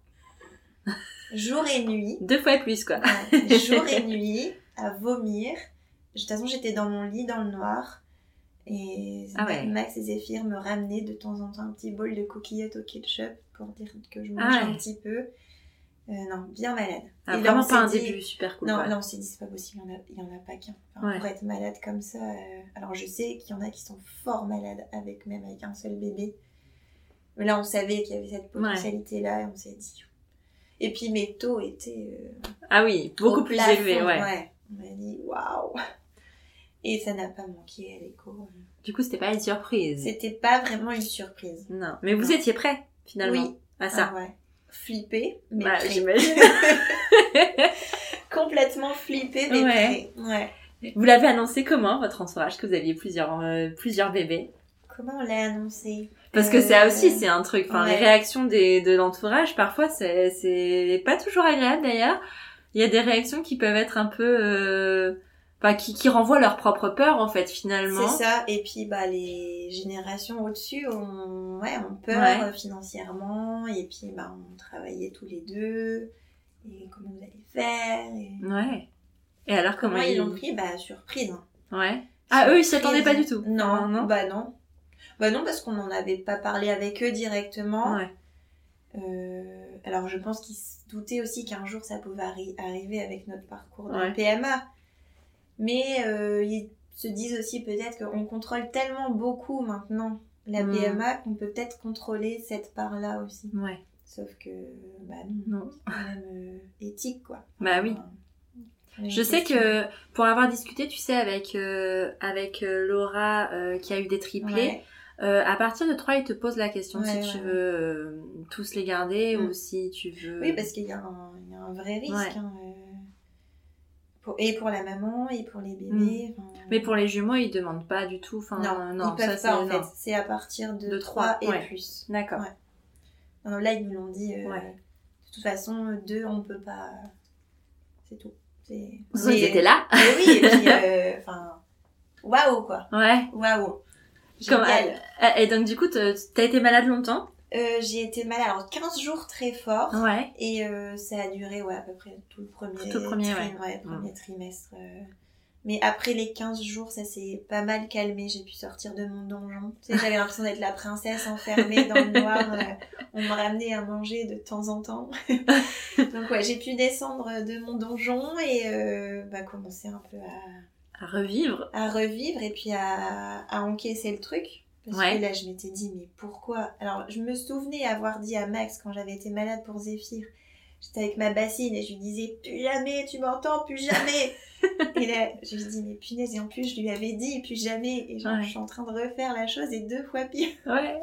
jour et nuit, Deux fois plus, quoi. jour et nuit, à vomir. De toute façon, j'étais dans mon lit, dans le noir. Et Ah ouais. Max et Zéphyr me ramenaient de temps en temps un petit bol de coquillettes au ketchup pour dire que je mange Ah ouais. un petit peu. Euh, non, bien malade. Ah, Et vraiment pas un dit- début super cool. Non, là, on s'est dit, c'est pas possible, il y en a, en pas qu'un. Enfin, Ouais. Pour être malade comme ça. euh, Alors, je sais qu'il y en a qui sont fort malades avec même avec un seul bébé. Mais là, on savait qu'il y avait cette potentialité-là et on s'est dit. Et puis, mes taux étaient. euh, Ah oui, beaucoup au plus plafond, élevé, ouais. On m'a dit, waouh! Et ça n'a pas manqué à l'écho. Du coup, c'était pas une surprise. C'était pas vraiment une surprise. Non, mais vous Non. étiez prêt, finalement, Oui. à ça. Ah ouais. Flippé, mais Bah, j'imagine. Complètement flippé, mais Ouais. prêt. Ouais. Vous l'avez annoncé comment, votre entourage, que vous aviez plusieurs, euh, plusieurs bébés? Comment on l'a annoncé? Parce que ça aussi, c'est un truc. Enfin, ouais. les réactions des, de l'entourage, parfois, c'est, c'est pas toujours agréable d'ailleurs. Il y a des réactions qui peuvent être un peu, euh, enfin qui, qui renvoient leur propre peur en fait finalement. C'est ça. Et puis bah les générations au-dessus ont, ouais, ont peur Ouais. euh, financièrement. Et puis bah on travaillait tous les deux. Et comment vous allez faire et... Ouais. Et alors comment Moi, ils l'ont pris bah surprise. hein. Ouais. Ah eux ils s'y attendaient pas du tout. Non, non. bah non. Bah non parce qu'on n'en avait pas parlé avec eux directement. Ouais. Euh, alors je pense qu'ils se doutaient aussi qu'un jour ça pouvait arri- arriver avec notre parcours de Ouais. PMA. Mais euh, ils se disent aussi peut-être qu'on contrôle tellement beaucoup maintenant la Mm. PMA qu'on peut peut-être contrôler cette part-là aussi. Ouais. Sauf que, bah non, c'est quand même euh, éthique quoi. Bah oui. Enfin, Je sais que pour avoir discuté, tu sais, avec avec Laura qui a eu des triplés, Ouais. Euh, à partir de 3, ils te posent la question Ouais, si tu ouais, veux euh, tous les garder Mm. ou si tu veux. Oui, parce qu'il y, a un il y a un vrai risque. Ouais. hein, euh, pour- et pour la maman, et pour les bébés. enfin, Mm. Mais pour les jumeaux, ils demandent pas du tout. Enfin, non, non, ils peuvent ça, pas en fait. C'est à partir de, De 3 trois, et ouais. plus. D'accord. Ouais. Non, non, là, ils nous l'ont dit. euh. De toute façon, deux, on peut pas. C'est tout. C'est- Ils étaient là. Oui, et puis, euh, waouh quoi. Ouais. Waouh. Comme- Et donc du coup, t'as été malade longtemps Euh, j'ai été malade, alors 15 jours très fort. Ouais. Et euh, ça a duré ouais, à peu près tout le premier, Tout le premier, trim- ouais. premier trimestre. euh. Mais après les 15 jours, ça s'est pas mal calmé. J'ai pu sortir de mon donjon. Tu sais, j'avais l'impression d'être la princesse enfermée dans le noir. euh, on me ramenait à manger de temps en temps. Donc ouais, j'ai pu descendre de mon donjon et euh, bah, commencer un peu à, À revivre. à revivre et puis à, à encaisser le truc. Parce Ouais. que là, je m'étais dit, mais pourquoi? Alors, je me souvenais avoir dit à Max quand j'avais été malade pour Zéphyr, j'étais avec ma bassine et je lui disais, plus jamais, tu m'entends, plus jamais Et là, je lui dis, mais punaise, et en plus, je lui avais dit, plus jamais Et genre, Ouais. je suis en train de refaire la chose et deux fois pire. Ouais.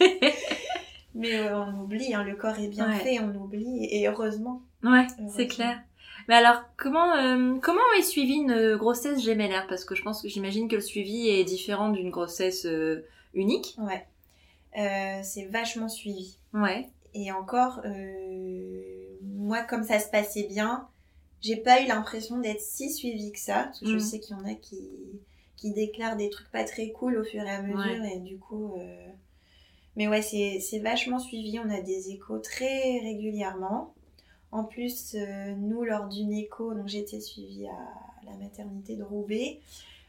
Mais euh, on oublie, hein, le corps est bien Ouais. fait, on oublie, et heureusement. Ouais, c'est clair. Mais alors, comment euh, comment est suivie une grossesse gémellaire? Parce que je pense que j'imagine que le suivi est différent d'une grossesse euh, unique. Ouais. Euh, c'est vachement suivi. Ouais. Et encore, euh, moi, comme ça se passait bien, j'ai pas eu l'impression d'être si suivie que ça. Parce que je Mm. sais qu'il y en a qui, qui déclarent des trucs pas très cool au fur et à mesure. Et du coup. euh, Mais ouais, c'est c'est vachement suivi. On a des échos très régulièrement. En plus, euh, nous, lors d'une écho, donc j'ai été suivie à la maternité de Roubaix.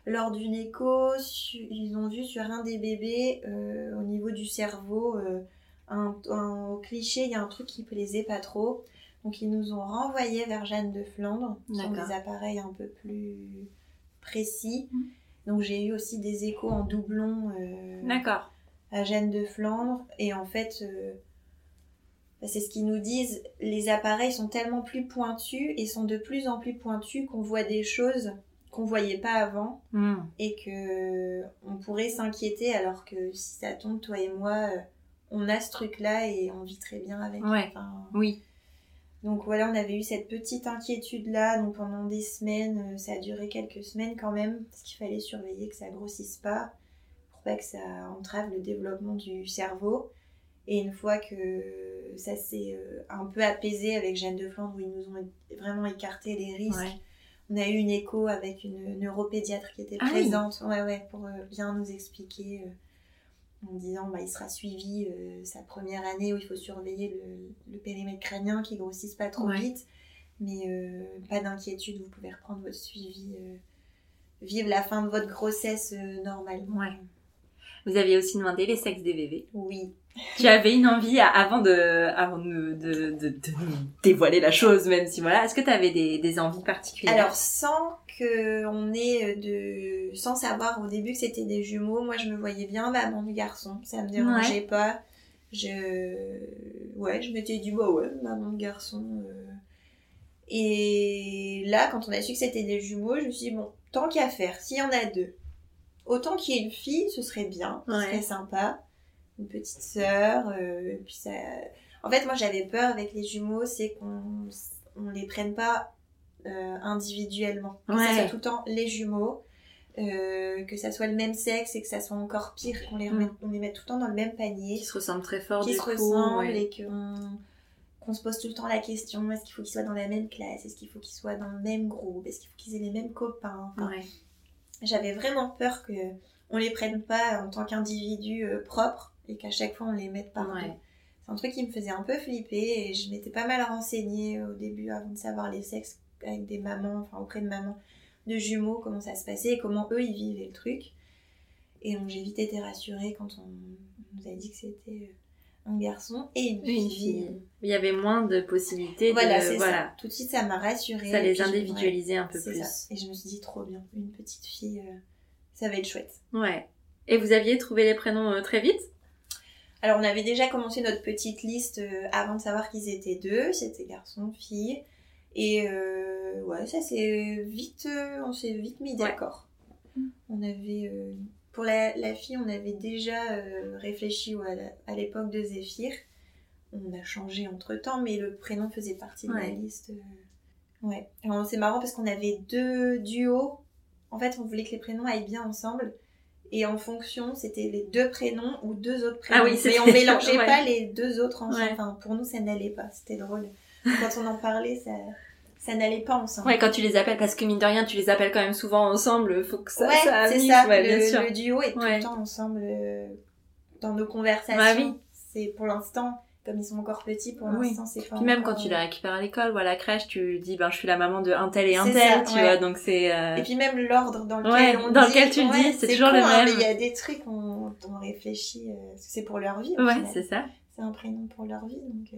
Lors d'une écho, ils ont vu sur un des bébés, euh, au niveau du cerveau, euh, un, cliché, il y a un truc qui plaisait pas trop. Donc ils nous ont renvoyés vers Jeanne de Flandre, qui des appareils un peu plus précis. Mhm. Donc j'ai eu aussi des échos en doublon D'accord. à Jeanne de Flandre. Et en fait, c'est ce qu'ils nous disent, les appareils sont tellement plus pointus et sont de plus en plus pointus qu'on voit des choses qu'on voyait pas avant Hmm. et que on pourrait s'inquiéter alors que si ça tombe, toi et moi, euh, on a ce truc-là et on vit très bien avec. Ouais. Enfin, Oui. donc voilà, on avait eu cette petite inquiétude-là, donc pendant des semaines, euh, ça a duré quelques semaines quand même, parce qu'il fallait surveiller que ça grossisse pas, pour pas que ça entrave le développement du cerveau. Et une fois que ça s'est euh, un peu apaisé avec Jeanne de Flandre, où ils nous ont vraiment écarté les risques, Ouais. on a eu une écho avec une neuropédiatre qui était Ah oui. présente, ouais, ouais, pour euh, bien nous expliquer, euh, en disant bah, il sera suivi euh, sa première année où il faut surveiller le, le périmètre crânien qui grossisse pas trop Ouais. vite, mais euh, pas d'inquiétude, vous pouvez reprendre votre suivi, euh, vivre la fin de votre grossesse normalement. Ouais. Vous aviez aussi demandé les sexes des bébés? Oui. Tu avais une envie avant de avant de, de, de- de nous dévoiler la chose, même si voilà. Est-ce que tu avais des, des envies particulières? Alors sans que on ait de, sans savoir au début que c'était des jumeaux, moi je me voyais bien maman du garçon, ça me dérangeait pas. Je, ouais, je m'étais dit bah ouais, maman de garçon. euh. Et là, quand on a su que c'était des jumeaux, je me suis dit bon, tant qu'à faire, s'il y en a deux, autant qu'il y ait une fille, ce serait bien, ce Ouais. serait sympa, une petite sœur. euh, puis ça, en fait, moi j'avais peur avec les jumeaux, c'est qu'on on les prenne pas euh, individuellement. Que ça Ouais. soit tout le temps les jumeaux, euh, que ça soit le même sexe et que ça soit encore pire qu'on les, Mm. remette- on les mette tout le temps dans le même panier, qui se ressemblent très fort qui du se coup. ressemblent ouais. et qu'on qu'on se pose tout le temps la question est-ce qu'il faut qu'ils soient dans la même classe Est-ce qu'il faut qu'ils soient dans le même groupe Est-ce qu'il faut qu'ils aient les mêmes copains Enfin, Ouais. J'avais vraiment peur que on les prenne pas en tant qu'individus euh, propres et qu'à chaque fois on les mette par Ouais. C'est un truc qui me faisait un peu flipper et je m'étais pas mal renseignée au début avant de savoir les sexes avec des mamans, enfin auprès de mamans de jumeaux, comment ça se passait et comment eux ils vivaient le truc. Et donc j'ai vite été rassurée quand on on nous a dit que c'était euh, un garçon et une fille. fille. Il y avait moins de possibilités Voilà, de... Voilà. ça. Tout de suite ça m'a rassurée. Ça les puis je- ouais, individualisait un peu plus. ça. Et je me suis dit trop bien, une petite fille, euh, ça va être chouette. Ouais. Et vous aviez trouvé les prénoms euh, très vite? Alors on avait déjà commencé notre petite liste euh, avant de savoir qu'ils étaient deux, c'était garçon, fille. Et euh, ouais, ça c'est vite, euh, on s'est vite mis Ouais. d'accord. On avait, euh, pour la, la fille, on avait déjà euh, réfléchi ouais, à l'époque de Zéphyr. On a changé entre temps, mais le prénom faisait partie de la liste. Ouais. C'est marrant parce qu'on avait deux duos. En fait, on voulait que les prénoms aillent bien ensemble. Et en fonction, c'était les deux prénoms ou deux autres prénoms. Ah oui, mais on mélangeait ouais. pas les deux autres ensemble. Ouais. Enfin, pour nous, ça n'allait pas. C'était drôle. Quand on en parlait, ça, ça n'allait pas ensemble. Ouais, quand tu les appelles, parce que mine de rien, tu les appelles quand même souvent ensemble, faut que ça, ouais, ça c'est ça. ouais, le, bien sûr. le duo est tout le temps ensemble euh, dans nos conversations. Bah oui. C'est pour l'instant, comme ils sont encore petits, pour Oui. l'instant, c'est pas. Puis même quand tu euh, les récupères à l'école ou à la crèche, tu dis, ben, je suis la maman de un tel et un tel, ça, tu ouais. vois, donc c'est... euh, Et puis même l'ordre dans lequel Ouais, on dans dit, lequel tu le dis, c'est toujours con, le hein, même. mais il y a des trucs on, on réfléchit, euh, c'est pour leur vie. au Ouais, c'est ça. c'est un prénom pour leur vie, donc. euh,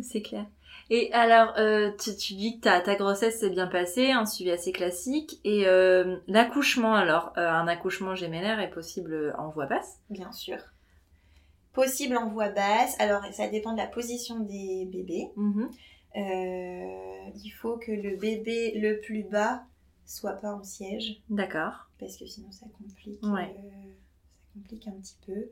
C'est clair. Et alors, euh, tu, tu dis que ta, ta grossesse s'est bien passée, un suivi assez classique. Et euh, l'accouchement, alors, euh, un accouchement gémellaire est possible en voie basse? Bien sûr. Possible en voix basse. Alors, ça dépend de la position des bébés. Mhm. Euh, il faut que le bébé le plus bas soit pas en siège, D'accord. parce que sinon ça complique, Ouais. euh, ça complique un petit peu.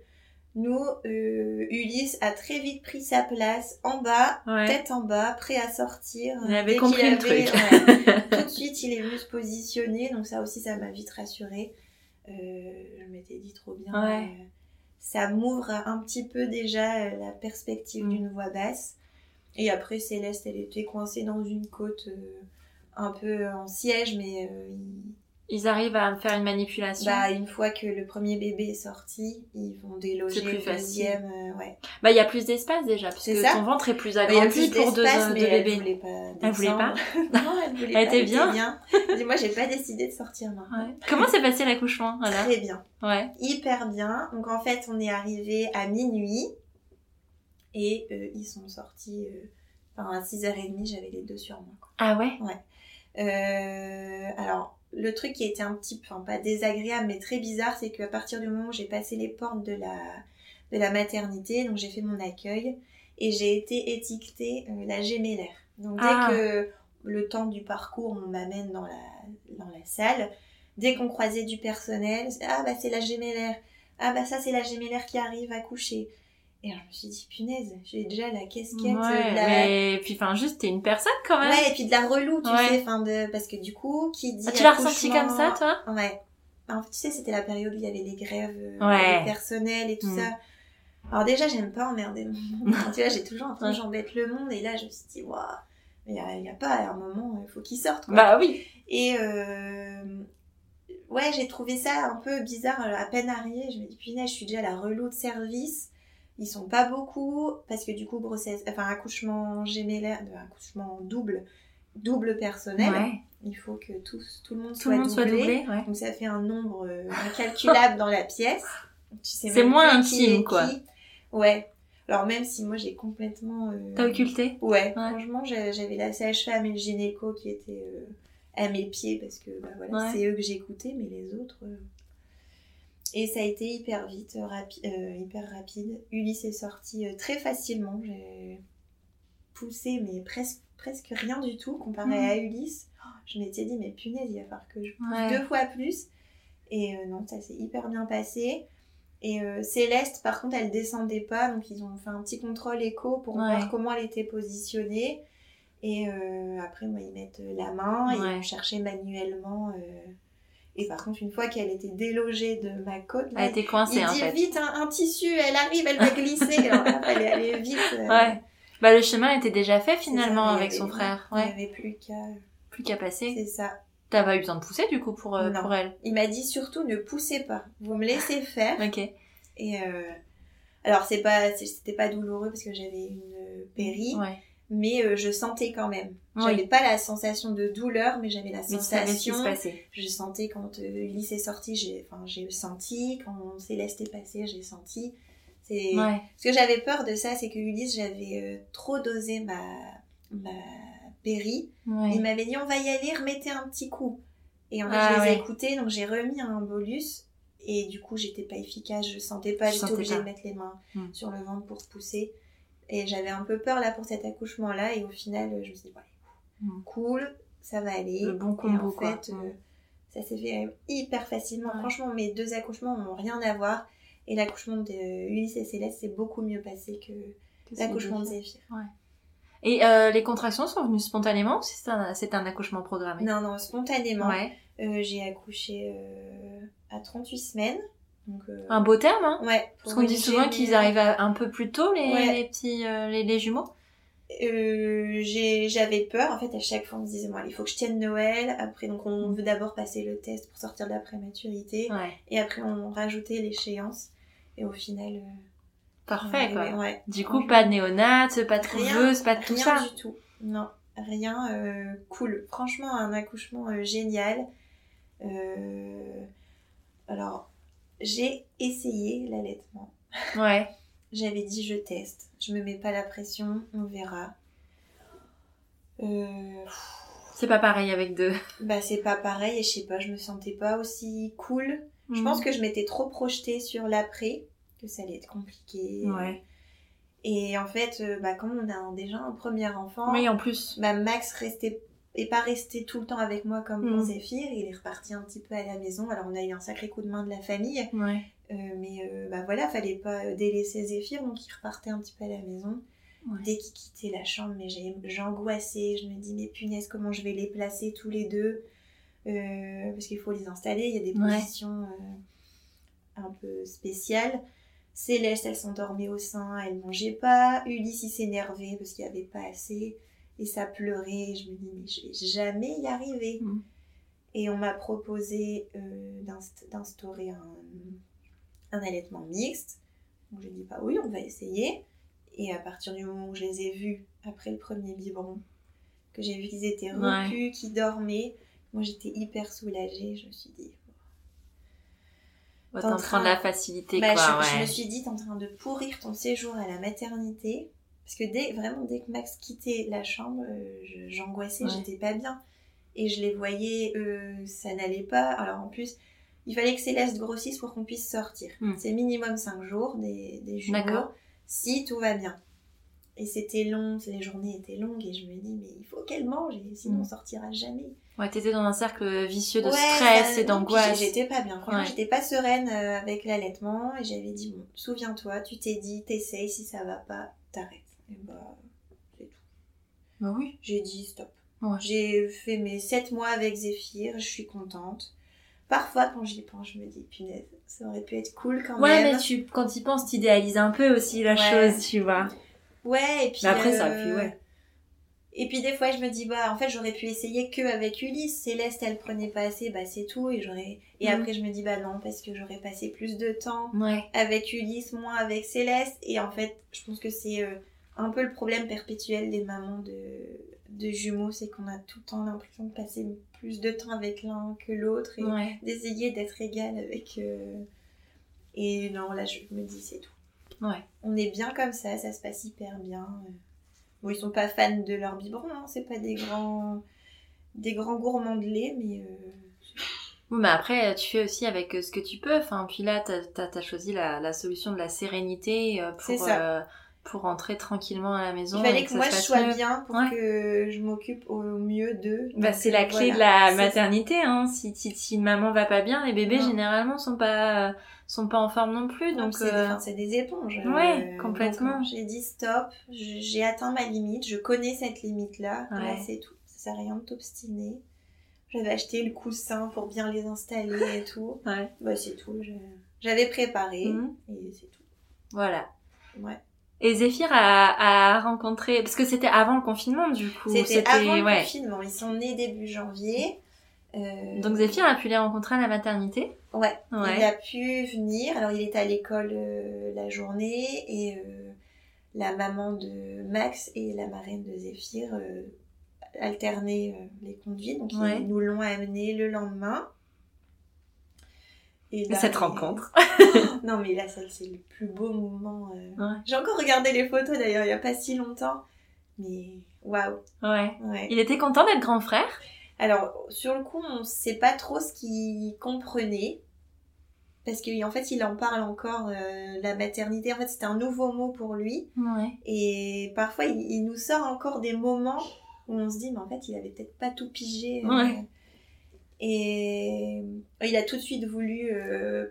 Nous, euh, Ulysse a très vite pris sa place en bas, Ouais. tête en bas, prêt à sortir. Il avait Dès compris qu'il le avait- truc. ouais. tout de suite, il est venu se positionner, donc ça aussi, ça m'a vite rassurée. Je m'étais dit trop bien. Ça m'ouvre un petit peu déjà euh, la perspective Mm. d'une voix basse. Et après, Céleste, elle était coincée dans une côte euh, un peu en siège, mais euh, Ils arrivent à faire une manipulation. bah, une fois que le premier bébé est sorti, ils vont déloger plus le facile. deuxième. euh, ouais. Bah, il y a plus d'espace déjà, parce que ça. ton ventre est plus Bah, agrandi plus pour deux, deux mais elle bébés. voulait pas Elle voulait pas. Non, elle voulait Elle pas. était bien bien. Moi, j'ai pas décidé de sortir. Ouais. Comment s'est passé l'accouchement alors Très bien. Ouais. Hyper bien. Donc, en fait, on est arrivé à minuit et euh, ils sont sortis. euh, Enfin, à 6h30, j'avais les deux sur moi. quoi. Ah ouais Euh, alors, le truc qui était un petit peu, enfin pas désagréable, mais très bizarre, c'est qu'à partir du moment où j'ai passé les portes de la, de la maternité, donc j'ai fait mon accueil, et j'ai été étiquetée euh, la gémellaire. Donc dès Ah. que le temps du parcours, on m'amène dans la, dans la salle, dès qu'on croisait du personnel, ah bah c'est la gémellaire, ah bah ça c'est la gémellaire qui arrive à coucher. Et alors je me suis dit, punaise, j'ai déjà la casquette, Ouais, de la, mais puis enfin juste t'es une personne quand même. Ouais, et puis de la relou, tu Ouais. sais, enfin de... parce que du coup, qui dit Ah, tu l'as ressenti comme ça toi? Ouais. En fait, tu sais, c'était la période où il y avait les grèves euh, Ouais. des personnels et tout Mm. ça. Alors déjà, j'aime pas emmerder le monde. Enfin, tu vois, j'ai toujours que j'embête le monde. Et là, je me suis dit, waouh, mais il y a, a pas, à un moment, il faut qu'il sorte. Quoi. Bah oui. Et euh, ouais, j'ai trouvé ça un peu bizarre euh, à peine arrivé. Je me dis, punaise, je suis déjà la relou de service. Ils sont pas beaucoup parce que du coup, grossesse, enfin, accouchement gémellaire, euh, accouchement double, double personnel. Ouais. Il faut que tout, tout le monde Tout soit le monde soit doublé. ouais. Donc ça fait un nombre euh, incalculable dans la pièce. Tu sais C'est moins intime, quoi. qui. Ouais. Alors même si moi j'ai complètement... euh, T'as occulté? Ouais, franchement, j'avais la sage-femme et le gynéco qui étaient euh, à mes pieds parce que bah, voilà, c'est eux que j'écoutais, mais les autres. euh, Et ça a été hyper vite, euh, rapi- euh, hyper rapide. Ulysse est sorti euh, très facilement. J'ai poussé, mais presque, presque rien du tout comparé Mhm. à Ulysse. Je m'étais dit, mais punaise, il va falloir que je pousse Ouais. deux fois plus. Et euh, non, ça s'est hyper bien passé. Et euh, Céleste, par contre, elle descendait pas, donc ils ont fait un petit contrôle écho pour Ouais. voir comment elle était positionnée. Et euh, après, moi, ils mettent la main et ils vont chercher manuellement. Et par contre, une fois qu'elle était délogée de ma côte, là, Elle était coincée il en dit fait. vite un, un tissu, elle arrive, elle va glisser. Alors là, fallait aller vite. euh. Ouais. Bah le chemin était déjà fait finalement ça, avec son frère. Il n'y Ouais. avait plus qu'à... Plus qu'à passer. C'est ça. T'as pas eu besoin de pousser du coup pour, euh, Non. pour elle? Il m'a dit surtout ne poussez pas. Vous me laissez faire. Ok. Et euh, alors c'est pas c'était pas douloureux parce que j'avais une euh, péri, Ouais. Mais euh, je sentais quand même. Oui. J'avais pas la sensation de douleur, mais j'avais la Mais tu savais ce qui se sensation. passait. Je sentais quand euh, Ulysse est sorti, j'ai enfin j'ai senti quand Céleste est passé, j'ai senti. C'est Ouais. ce que j'avais peur de ça, c'est que Ulysse j'avais euh, trop dosé ma ma péri. Ouais. Il m'avait dit on va y aller, remettez un petit coup. Et en fait, Ah je les ai ouais. écoutés, donc j'ai remis un bolus. Et du coup, j'étais pas efficace, je sentais pas, j'étais obligée pas. de mettre les mains Hmm. sur le ventre pour pousser. Et j'avais un peu peur là pour cet accouchement-là. Et au final, je me suis dit, ouais, Hmm. cool, ça va aller. Le bon et combo en quoi. fait, Mm. euh, ça s'est fait hyper facilement. Ouais. Franchement, mes deux accouchements n'ont rien à voir. Et l'accouchement de Ulysse et Céleste s'est beaucoup mieux passé que l'accouchement de. Zéphyr. Et euh, les contractions sont venues spontanément ou c'est un, c'est un accouchement programmé? Non, non, spontanément. Ouais. Euh, j'ai accouché euh, à 38 semaines. Donc, euh, Un beau terme, hein ouais, Parce qu'on dit souvent qu'ils arrivent à- un peu plus tôt, les, Ouais. les petits euh, les, les jumeaux. Euh, J'avais peur. En fait, à chaque fois, on me disait, bon, il faut que je tienne Noël. Après, donc, on veut d'abord passer le test pour sortir de la prématurité. Ouais. Et après, on rajoutait l'échéance. Et au final. euh, Parfait, quoi. ouais. Du coup, pas de néonate, pas de couveuse, pas de tout rien ça. du tout. Non, rien. euh, cool. Franchement, un accouchement génial. Euh, alors, j'ai essayé l'allaitement. Ouais. J'avais dit je teste, je me mets pas la pression, on verra. Euh, C'est pas pareil avec deux. bah c'est pas pareil et je sais pas, je me sentais pas aussi cool. Je pense que je m'étais trop projetée sur l'après, que ça allait être compliqué. Ouais. Et en fait, euh, bah quand on a déjà un premier enfant, Oui, en plus. bah Max restait est pas resté tout le temps avec moi comme Mm. Zéphyr, il est reparti un petit peu à la maison. Alors on a eu un sacré coup de main de la famille, Ouais. Euh, mais euh, bah voilà, fallait pas délaisser Zéphyr, donc il repartait un petit peu à la maison. Ouais. Dès qu'il quittait la chambre, mais j'angoissais, je me dis mais punaise comment je vais les placer tous les deux, Euh, parce qu'il faut les installer, il y a des Ouais. positions un peu spéciales. Céleste, elle s'endormait au sein, elle mangeait pas. Ulysse, il s'énervait parce qu'il n'y avait pas assez. Et ça pleurait. Je me dis, mais je vais jamais y arriver. Mm. Et on m'a proposé euh, d'inst- d'instaurer un, un allaitement mixte. Donc j'ai dit, bah oui, on va essayer. Et à partir du moment où je les ai vus après le premier biberon, que j'ai vu qu'ils étaient Ouais. repus, qu'ils dormaient, moi j'étais hyper soulagée. Je me suis dit, Ouais, T'es en train- de la facilité, bah, quoi. je, je ouais. me suis dit, t'es en train de pourrir ton séjour à la maternité. Parce que dès, vraiment, dès que Max quittait la chambre, euh, j'angoissais, Ouais. j'étais pas bien. Et je les voyais, euh, ça n'allait pas. Alors en plus, il fallait que Céleste grossisse pour qu'on puisse sortir. Hmm. C'est minimum 5 jours des, des jumeaux. Si tout va bien. Et c'était long, les journées étaient longues et je me dis, mais il faut qu'elle mange, sinon Hmm. on sortira jamais. Ouais, t'étais dans un cercle vicieux de Ouais, stress et d'angoisse. J'étais pas bien. Franchement, Ouais. j'étais pas sereine euh, avec l'allaitement. Et j'avais dit, bon, souviens-toi, tu t'es dit, t'essayes, si ça va pas, t'arrêtes. Et bah, c'est tout. Bah oui. J'ai dit stop. Ouais. J'ai fait mes 7 mois avec Zéphyr, je suis contente. Parfois, quand j'y pense, je me dis, punaise, ça aurait pu être cool quand Ouais, même. mais tu, quand tu penses, tu idéalises un peu aussi la Ouais. chose, tu vois. Ouais, et puis. Mais après, ça, euh, puis ouais. Et puis des fois, je me dis, bah, en fait, j'aurais pu essayer que avec Ulysse. Céleste, elle prenait pas assez, bah, c'est tout. Et j'aurais. Et Mhm. après, je me dis, bah, non, parce que j'aurais passé plus de temps Ouais. avec Ulysse, moins avec Céleste. Et en fait, je pense que c'est euh, un peu le problème perpétuel des mamans de, de jumeaux, c'est qu'on a tout le temps l'impression de passer plus de temps avec l'un que l'autre et Ouais. d'essayer d'être égal avec. euh, Et non, là, je me dis, c'est tout. Ouais. On est bien comme ça, ça se passe hyper bien. Bon, ils sont pas fans de leur biberon, hein, c'est pas des grands, des grands gourmands de lait, mais euh, Oui, mais après, tu fais aussi avec euh, ce que tu peux. Enfin, puis là, t'as as, choisi la, la solution de la sérénité euh, C'est pour, ça. euh, pour rentrer tranquillement à la maison. il fallait que moi je sois mieux. bien pour Ouais. que je m'occupe au mieux d'eux. Bah, c'est la euh, clé voilà. de la maternité. Hein. Si, si, si une maman va pas bien, les bébés Non. généralement sont pas, sont pas en forme non plus. Donc, c'est des, euh, enfin, c'est des éponges. Ouais, Euh, complètement. J'ai dit stop, j'ai atteint ma limite, je connais cette limite-là, et là Ouais. c'est tout. Ça sert à rien de t'obstiner. J'avais acheté le coussin pour bien les installer et tout. ouais. Bah c'est tout, je- j'avais préparé Mhm. et c'est tout. Voilà. Ouais. Et Zéphyr a, a rencontré, parce que c'était avant le confinement du coup. C'était avant le confinement, ils sont nés début janvier. Euh... Donc Zéphyr a pu les rencontrer à la maternité ouais, il a pu venir. Alors il était à l'école euh, la journée et euh, la maman de Max et la marraine de Zéphyr euh, alternaient les conduits. Donc ils nous l'ont amené le lendemain. Et Cette rencontre. non mais là, c'est le plus beau moment. J'ai encore regardé les photos d'ailleurs il n'y a pas si longtemps. Mais waouh. Ouais. Il était content d'être grand frère? Alors, sur le coup, on ne sait pas trop ce qu'il comprenait. Parce qu'en fait, il en parle encore, euh, la maternité. En fait, c'était un nouveau mot pour lui. Ouais. Et parfois, il, nous sort encore des moments où on se dit, mais en fait, il avait peut-être pas tout pigé. Euh. Et il a tout de suite voulu euh,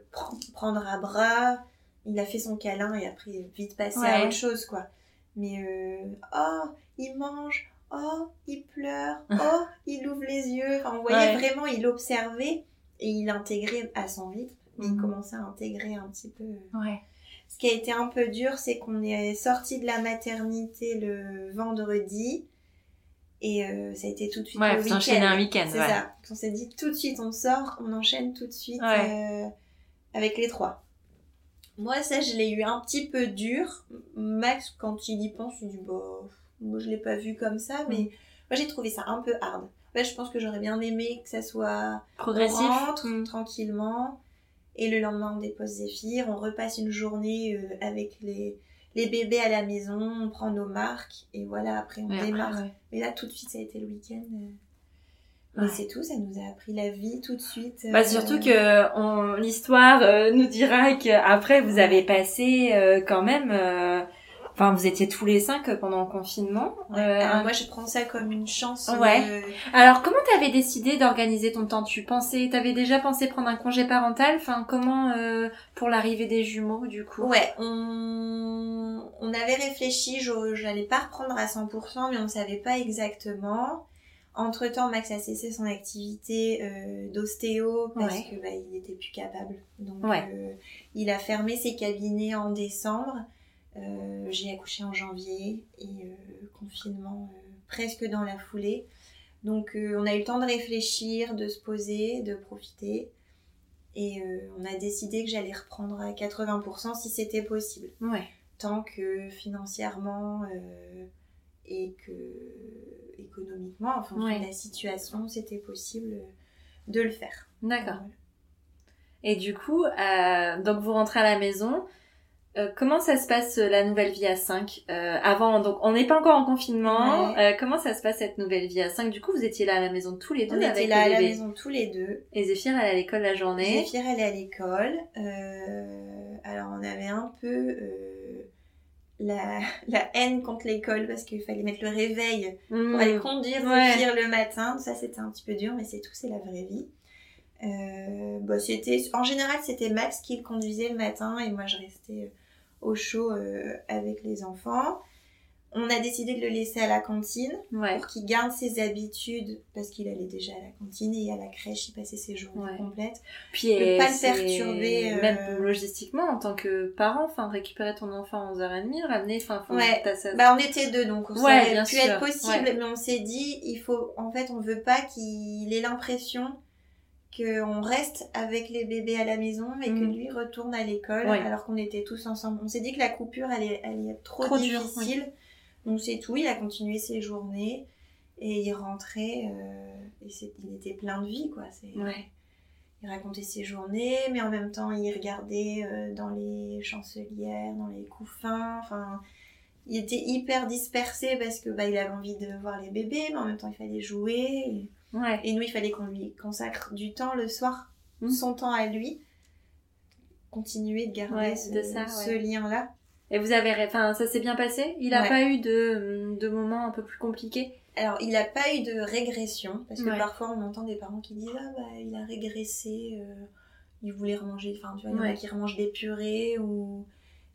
prendre à bras. Il a fait son câlin et après, vite passé à autre chose, quoi. Mais, oh, il mange oh, il pleure, oh, il ouvre les yeux. Enfin, on voyait vraiment, il observait et il intégrait à son rythme. Il mhm. commençait à intégrer un petit peu. Ouais. Ce qui a été un peu dur, c'est qu'on est sorti de la maternité le vendredi. Et euh, ça a été tout de suite ouais, le week-end. un week-end. C'est ça. On s'est dit tout de suite, on sort, on enchaîne tout de suite euh, avec les trois. Moi, ça, je l'ai eu un petit peu dur. Max, quand il y pense, il dit, bah, moi, je l'ai pas vu comme ça, mais mm. moi, j'ai trouvé ça un peu hard. Ouais, je pense que j'aurais bien aimé que ça soit progressif, mm. tranquillement. Et le lendemain, on dépose Zéphyr, on repasse une journée euh, avec les, les bébés à la maison, on prend nos marques, et voilà, après on démarre. Mais là, tout de suite, ça a été le week-end. Euh. c'est tout, ça nous a appris la vie tout de suite. Bah, surtout euh. que l'histoire nous dira qu'après, vous avez passé quand même Enfin, vous étiez tous les cinq pendant le confinement. Euh, moi, je prends ça comme une chance. Ouais. Euh, Alors, comment t'avais décidé d'organiser ton temps? Tu pensais, t'avais déjà pensé prendre un congé parental? Enfin, comment euh, pour l'arrivée des jumeaux, du coup? Ouais, on, on avait réfléchi. Je n'allais pas reprendre à 100%, mais on savait pas exactement. Entre temps, Max a cessé son activité euh, d'ostéo parce que bah, il était plus capable. Donc, euh, il a fermé ses cabinets en décembre. Euh, j'ai accouché en janvier et euh, confinement euh, presque dans la foulée. Donc on a eu le temps de réfléchir, de se poser, de profiter. Et on a décidé que j'allais reprendre à 80% si c'était possible. Ouais. Tant que financièrement et que économiquement, en fonction de la situation, c'était possible de le faire. D'accord. Et du coup, donc vous rentrez à la maison, euh, comment ça se passe euh, la nouvelle vie à 5 euh, Avant, donc on n'est pas encore en confinement. Euh, comment ça se passe cette nouvelle vie à 5 Du coup, vous étiez là à la maison tous les deux On était là à la maison tous les deux. Et Zéphir, elle est à l'école la journée. Zéphir, elle est à l'école. alors, on avait un peu la, la haine contre l'école parce qu'il fallait mettre le réveil pour mmh. aller conduire Zéphir le matin. Ça, c'était un petit peu dur, mais c'est tout, c'est la vraie vie. bah, c'était, en général, c'était Max qui le conduisait le matin et moi, je restais au chaud euh, avec les enfants. On a décidé de le laisser à la cantine pour qu'il garde ses habitudes parce qu'il allait déjà à la cantine et à la crèche, il passait ses journées complètes. Puis ne pas le perturber. Euh, même logistiquement en tant que parent, enfin récupérer ton enfant à 11h30, le ramener, enfin ouais. Bah on était deux donc ça aurait pu être possible, mais on s'est dit il faut en fait on veut pas qu'il ait l'impression qu'on reste avec les bébés à la maison et que mm. lui retourne à l'école alors qu'on était tous ensemble. On s'est dit que la coupure allait, être trop, difficile. Donc c'est tout, il a continué ses journées et il rentrait euh, et il était plein de vie quoi. Il racontait ses journées mais en même temps il regardait euh, dans les chancelières, dans les couffins, enfin il était hyper dispersé parce que bah, il avait envie de voir les bébés mais en même temps il fallait jouer. Et nous, il fallait qu'on lui consacre du temps le soir, hmm. son temps à lui, continuer de garder ce, lien-là. Et vous avez, enfin, ça s'est bien passé? Il n'a pas eu de, de moments un peu plus compliqués? Alors, il n'a pas eu de régression, parce que parfois on entend des parents qui disent Ah, bah, il a régressé, euh, il voulait remanger, enfin, tu vois, il y en a qui remangent des purées, ou.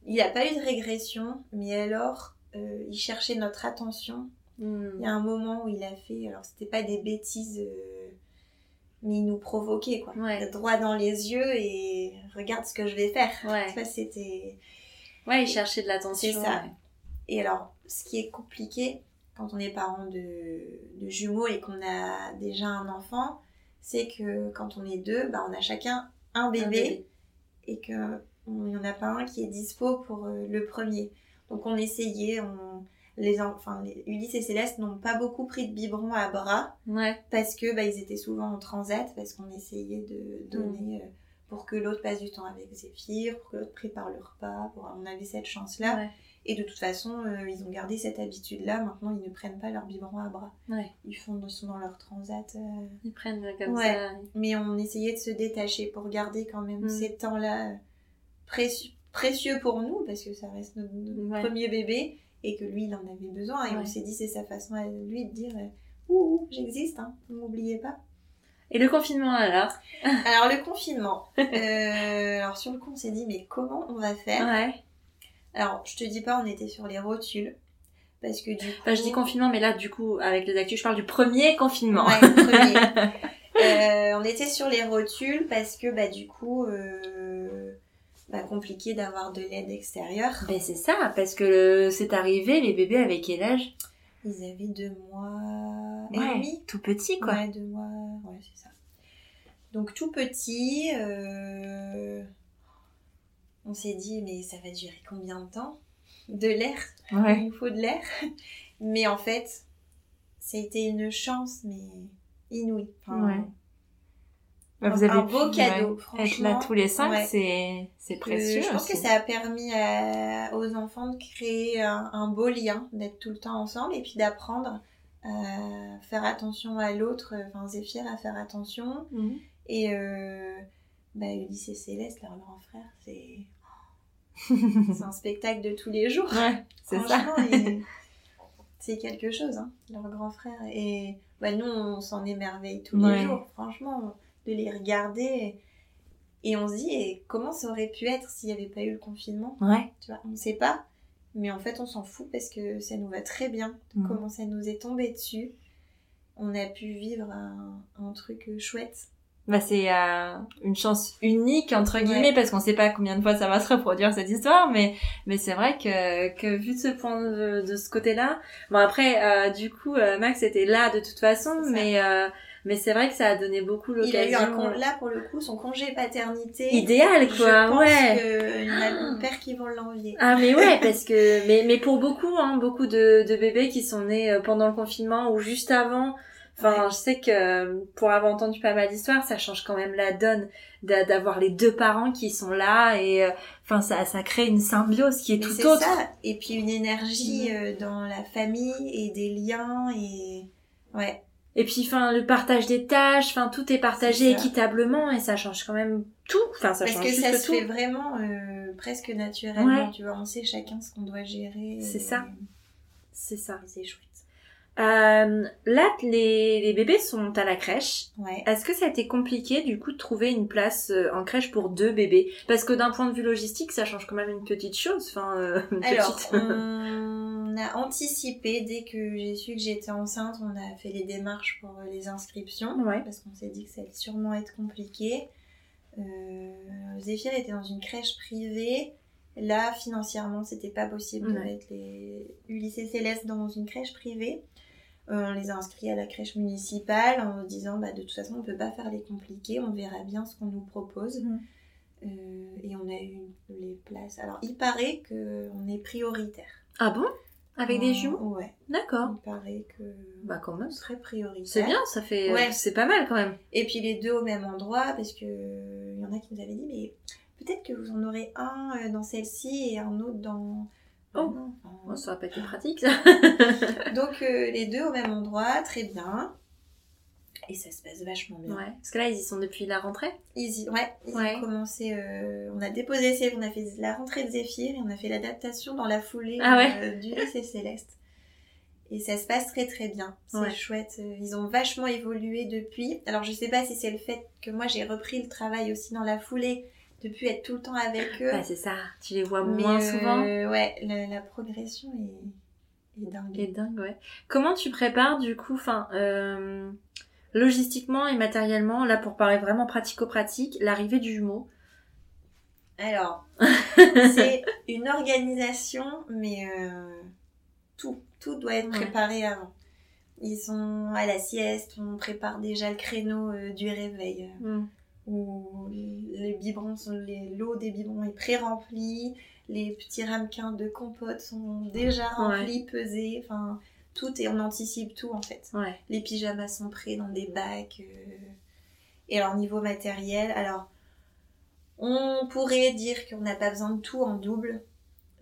Il n'a pas eu de régression, mais alors, euh, il cherchait notre attention il y a un moment où il a fait, alors c'était pas des bêtises, euh, mais il nous provoquait, quoi. Droit dans les yeux et regarde ce que je vais faire. Ouais. c'était. Ouais, il cherchait de l'attention. C'est ça. Et alors, ce qui est compliqué quand on est parent de, de jumeaux et qu'on a déjà un enfant, c'est que quand on est deux, bah, on a chacun un bébé, Un bébé. et que on- il n'y en a pas un qui est dispo pour euh, le premier. Donc on essayait, on, les, en- enfin, les- Ulysse et Céleste n'ont pas beaucoup pris de biberon à bras Ouais. parce que bah, ils étaient souvent en transat, parce qu'on essayait de donner euh, pour que l'autre passe du temps avec Zéphyr, pour que l'autre prépare le repas, pour... on avait cette chance-là. Ouais. Et de toute façon, euh, ils ont gardé cette habitude-là. Maintenant, ils ne prennent pas leur biberon à bras. Ouais. Ils font ils sont dans leur transat. euh, Ils prennent comme Ouais. ça. Mais on essayait de se détacher pour garder quand même Mm. ces temps-là précieux, précieux pour nous, parce que ça reste notre, notre Ouais. premier bébé, et que lui, il en avait besoin. Et Ouais. on s'est dit, c'est sa façon à lui de dire, euh, ouh, ouh, j'existe, hein, ne m'oubliez pas. Et le confinement alors Alors, le confinement. Euh, alors, sur le coup, on s'est dit, mais comment on va faire? Ouais. Alors, je te dis pas, on était sur les rotules. Parce que du coup. Enfin, je dis confinement, mais là, du coup, avec les actus, je parle du premier confinement. Ouais, le premier. Euh, on était sur les rotules parce que, bah, du coup, euh, bah, compliqué d'avoir de l'aide extérieure. Ben c'est ça, parce que le- c'est arrivé, les bébés avec quel âge? Ils avaient deux mois et demi. tout petit quoi. Ouais, deux mois, ouais, c'est ça. Donc, tout petit, euh, on s'est dit, mais ça va durer combien de temps? De l'air? Il nous faut de l'air. Mais en fait, ça a été une chance, mais inouïe. Enfin, Ouais. Bah, un- vous avez un beau pu, cadeau, ouais, Être franchement. là tous les cinq, Ouais. c'est c'est que précieux. je pense que ça a permis à- aux enfants de créer un, un beau lien, d'être tout le temps ensemble et puis d'apprendre à faire attention à l'autre, enfin Zéphyr à faire attention. Mhm. Et euh, bah, Ulysse et Céleste, leur grand frère, c'est c'est un spectacle de tous les jours. Ouais, c'est ça. C'est quelque chose, hein, leur grand frère. Et bah, nous, on s'en émerveille tous Ouais. les jours, franchement, de les regarder. Et on se dit, et comment ça aurait pu être s'il n'y avait pas eu le confinement? Ouais. tu vois, On ne sait pas, mais en fait, on s'en fout parce que ça nous va très bien. Mhm. Comment ça nous est tombé dessus? On a pu vivre un, un truc chouette. Bah, c'est euh, une chance unique entre Ouais. guillemets parce qu'on sait pas combien de fois ça va se reproduire cette histoire mais mais c'est vrai que que vu de ce point de, de ce côté-là bon après euh, du coup euh, Max était là de toute façon mais euh, mais c'est vrai que ça a donné beaucoup Il a eu un l'occasion con- là, pour le coup, son congé paternité. idéal Je quoi pense ouais y en a un père qui vont l'envier. Ah mais ouais parce que mais mais pour beaucoup hein beaucoup de, de bébés qui sont nés euh, pendant le confinement ou juste avant enfin Ouais. je sais que pour avoir entendu pas mal d'histoires ça change quand même la donne d'a- d'avoir les deux parents qui sont là et euh, enfin ça ça crée une symbiose qui est Mais tout c'est autre ça. Et puis une énergie Mhm. euh, dans la famille et des liens et ouais. Et puis enfin le partage des tâches enfin tout est partagé équitablement et ça change quand même tout enfin ça Parce change que juste ça se tout fait vraiment euh, presque naturellement, Ouais. tu vois. On sait chacun ce qu'on doit gérer. C'est et- ça. c'est ça C'est chouette. Euh, là les les bébés sont à la crèche Ouais. Est-ce que ça a été compliqué du coup de trouver une place euh, en crèche pour deux bébés? Parce que d'un point de vue logistique, ça change quand même une petite chose. Enfin, euh, une Alors, petite. on a anticipé dès que j'ai su que j'étais enceinte, on a fait les démarches pour les inscriptions. Ouais. Parce qu'on s'est dit que ça allait sûrement être compliqué. Zéphyr était dans une crèche privée. Là, financièrement, c'était pas possible de mettre les Ulysse et Céleste dans une crèche privée. Euh, on les a inscrits à la crèche municipale en disant bah, de toute façon, on peut pas faire les compliqués, on verra bien ce qu'on nous propose. Mhm. Euh, et on a eu les places. Alors, il paraît qu'on est prioritaire. Ah bon? Avec des Euh, jumeaux Ouais, D'accord. il paraît que Bah quand même. serait prioritaire. C'est bien, ça fait. Ouais. C'est pas mal quand même. Et puis les deux au même endroit, parce que euh, il y en a qui nous avaient dit, mais peut-être que vous en aurez un euh, dans celle-ci et un autre dans. Oh. Bon, ça va pas être pratique ça. Donc euh, les deux au même endroit, très bien. Et ça se passe vachement bien. ouais. Parce que là, ils y sont depuis la rentrée. Ils y- ouais, ils Ouais. ont commencé. euh, on a déposé, on a fait la rentrée de Zéphyr et on a fait l'adaptation dans la foulée Ah ouais. euh, du lycée Céleste. Et ça se passe très très bien. C'est Ouais. chouette. Ils ont vachement évolué depuis. Alors je sais pas si c'est le fait que moi j'ai repris le travail aussi dans la foulée, depuis être tout le temps avec eux. Bah c'est ça. Tu les vois Mais, moins euh, souvent. Ouais, la, la progression est, est dingue. Et dingue, ouais. Comment tu prépares du coup, enfin, euh, logistiquement et matériellement, là pour parler vraiment pratico-pratique, l'arrivée du jumeau? Alors, c'est une organisation, mais euh, tout, tout doit être préparé avant. Ils sont à la sieste, on prépare déjà le créneau euh, du réveil. Mm. Où les biberons sont, l'eau des biberons est pré-remplie, les petits ramequins de compote sont déjà remplis, pesés, enfin tout et on anticipe tout en fait. Les pyjamas sont prêts dans des bacs. Euh. Et alors niveau matériel, alors on pourrait dire qu'on n'a pas besoin de tout en double,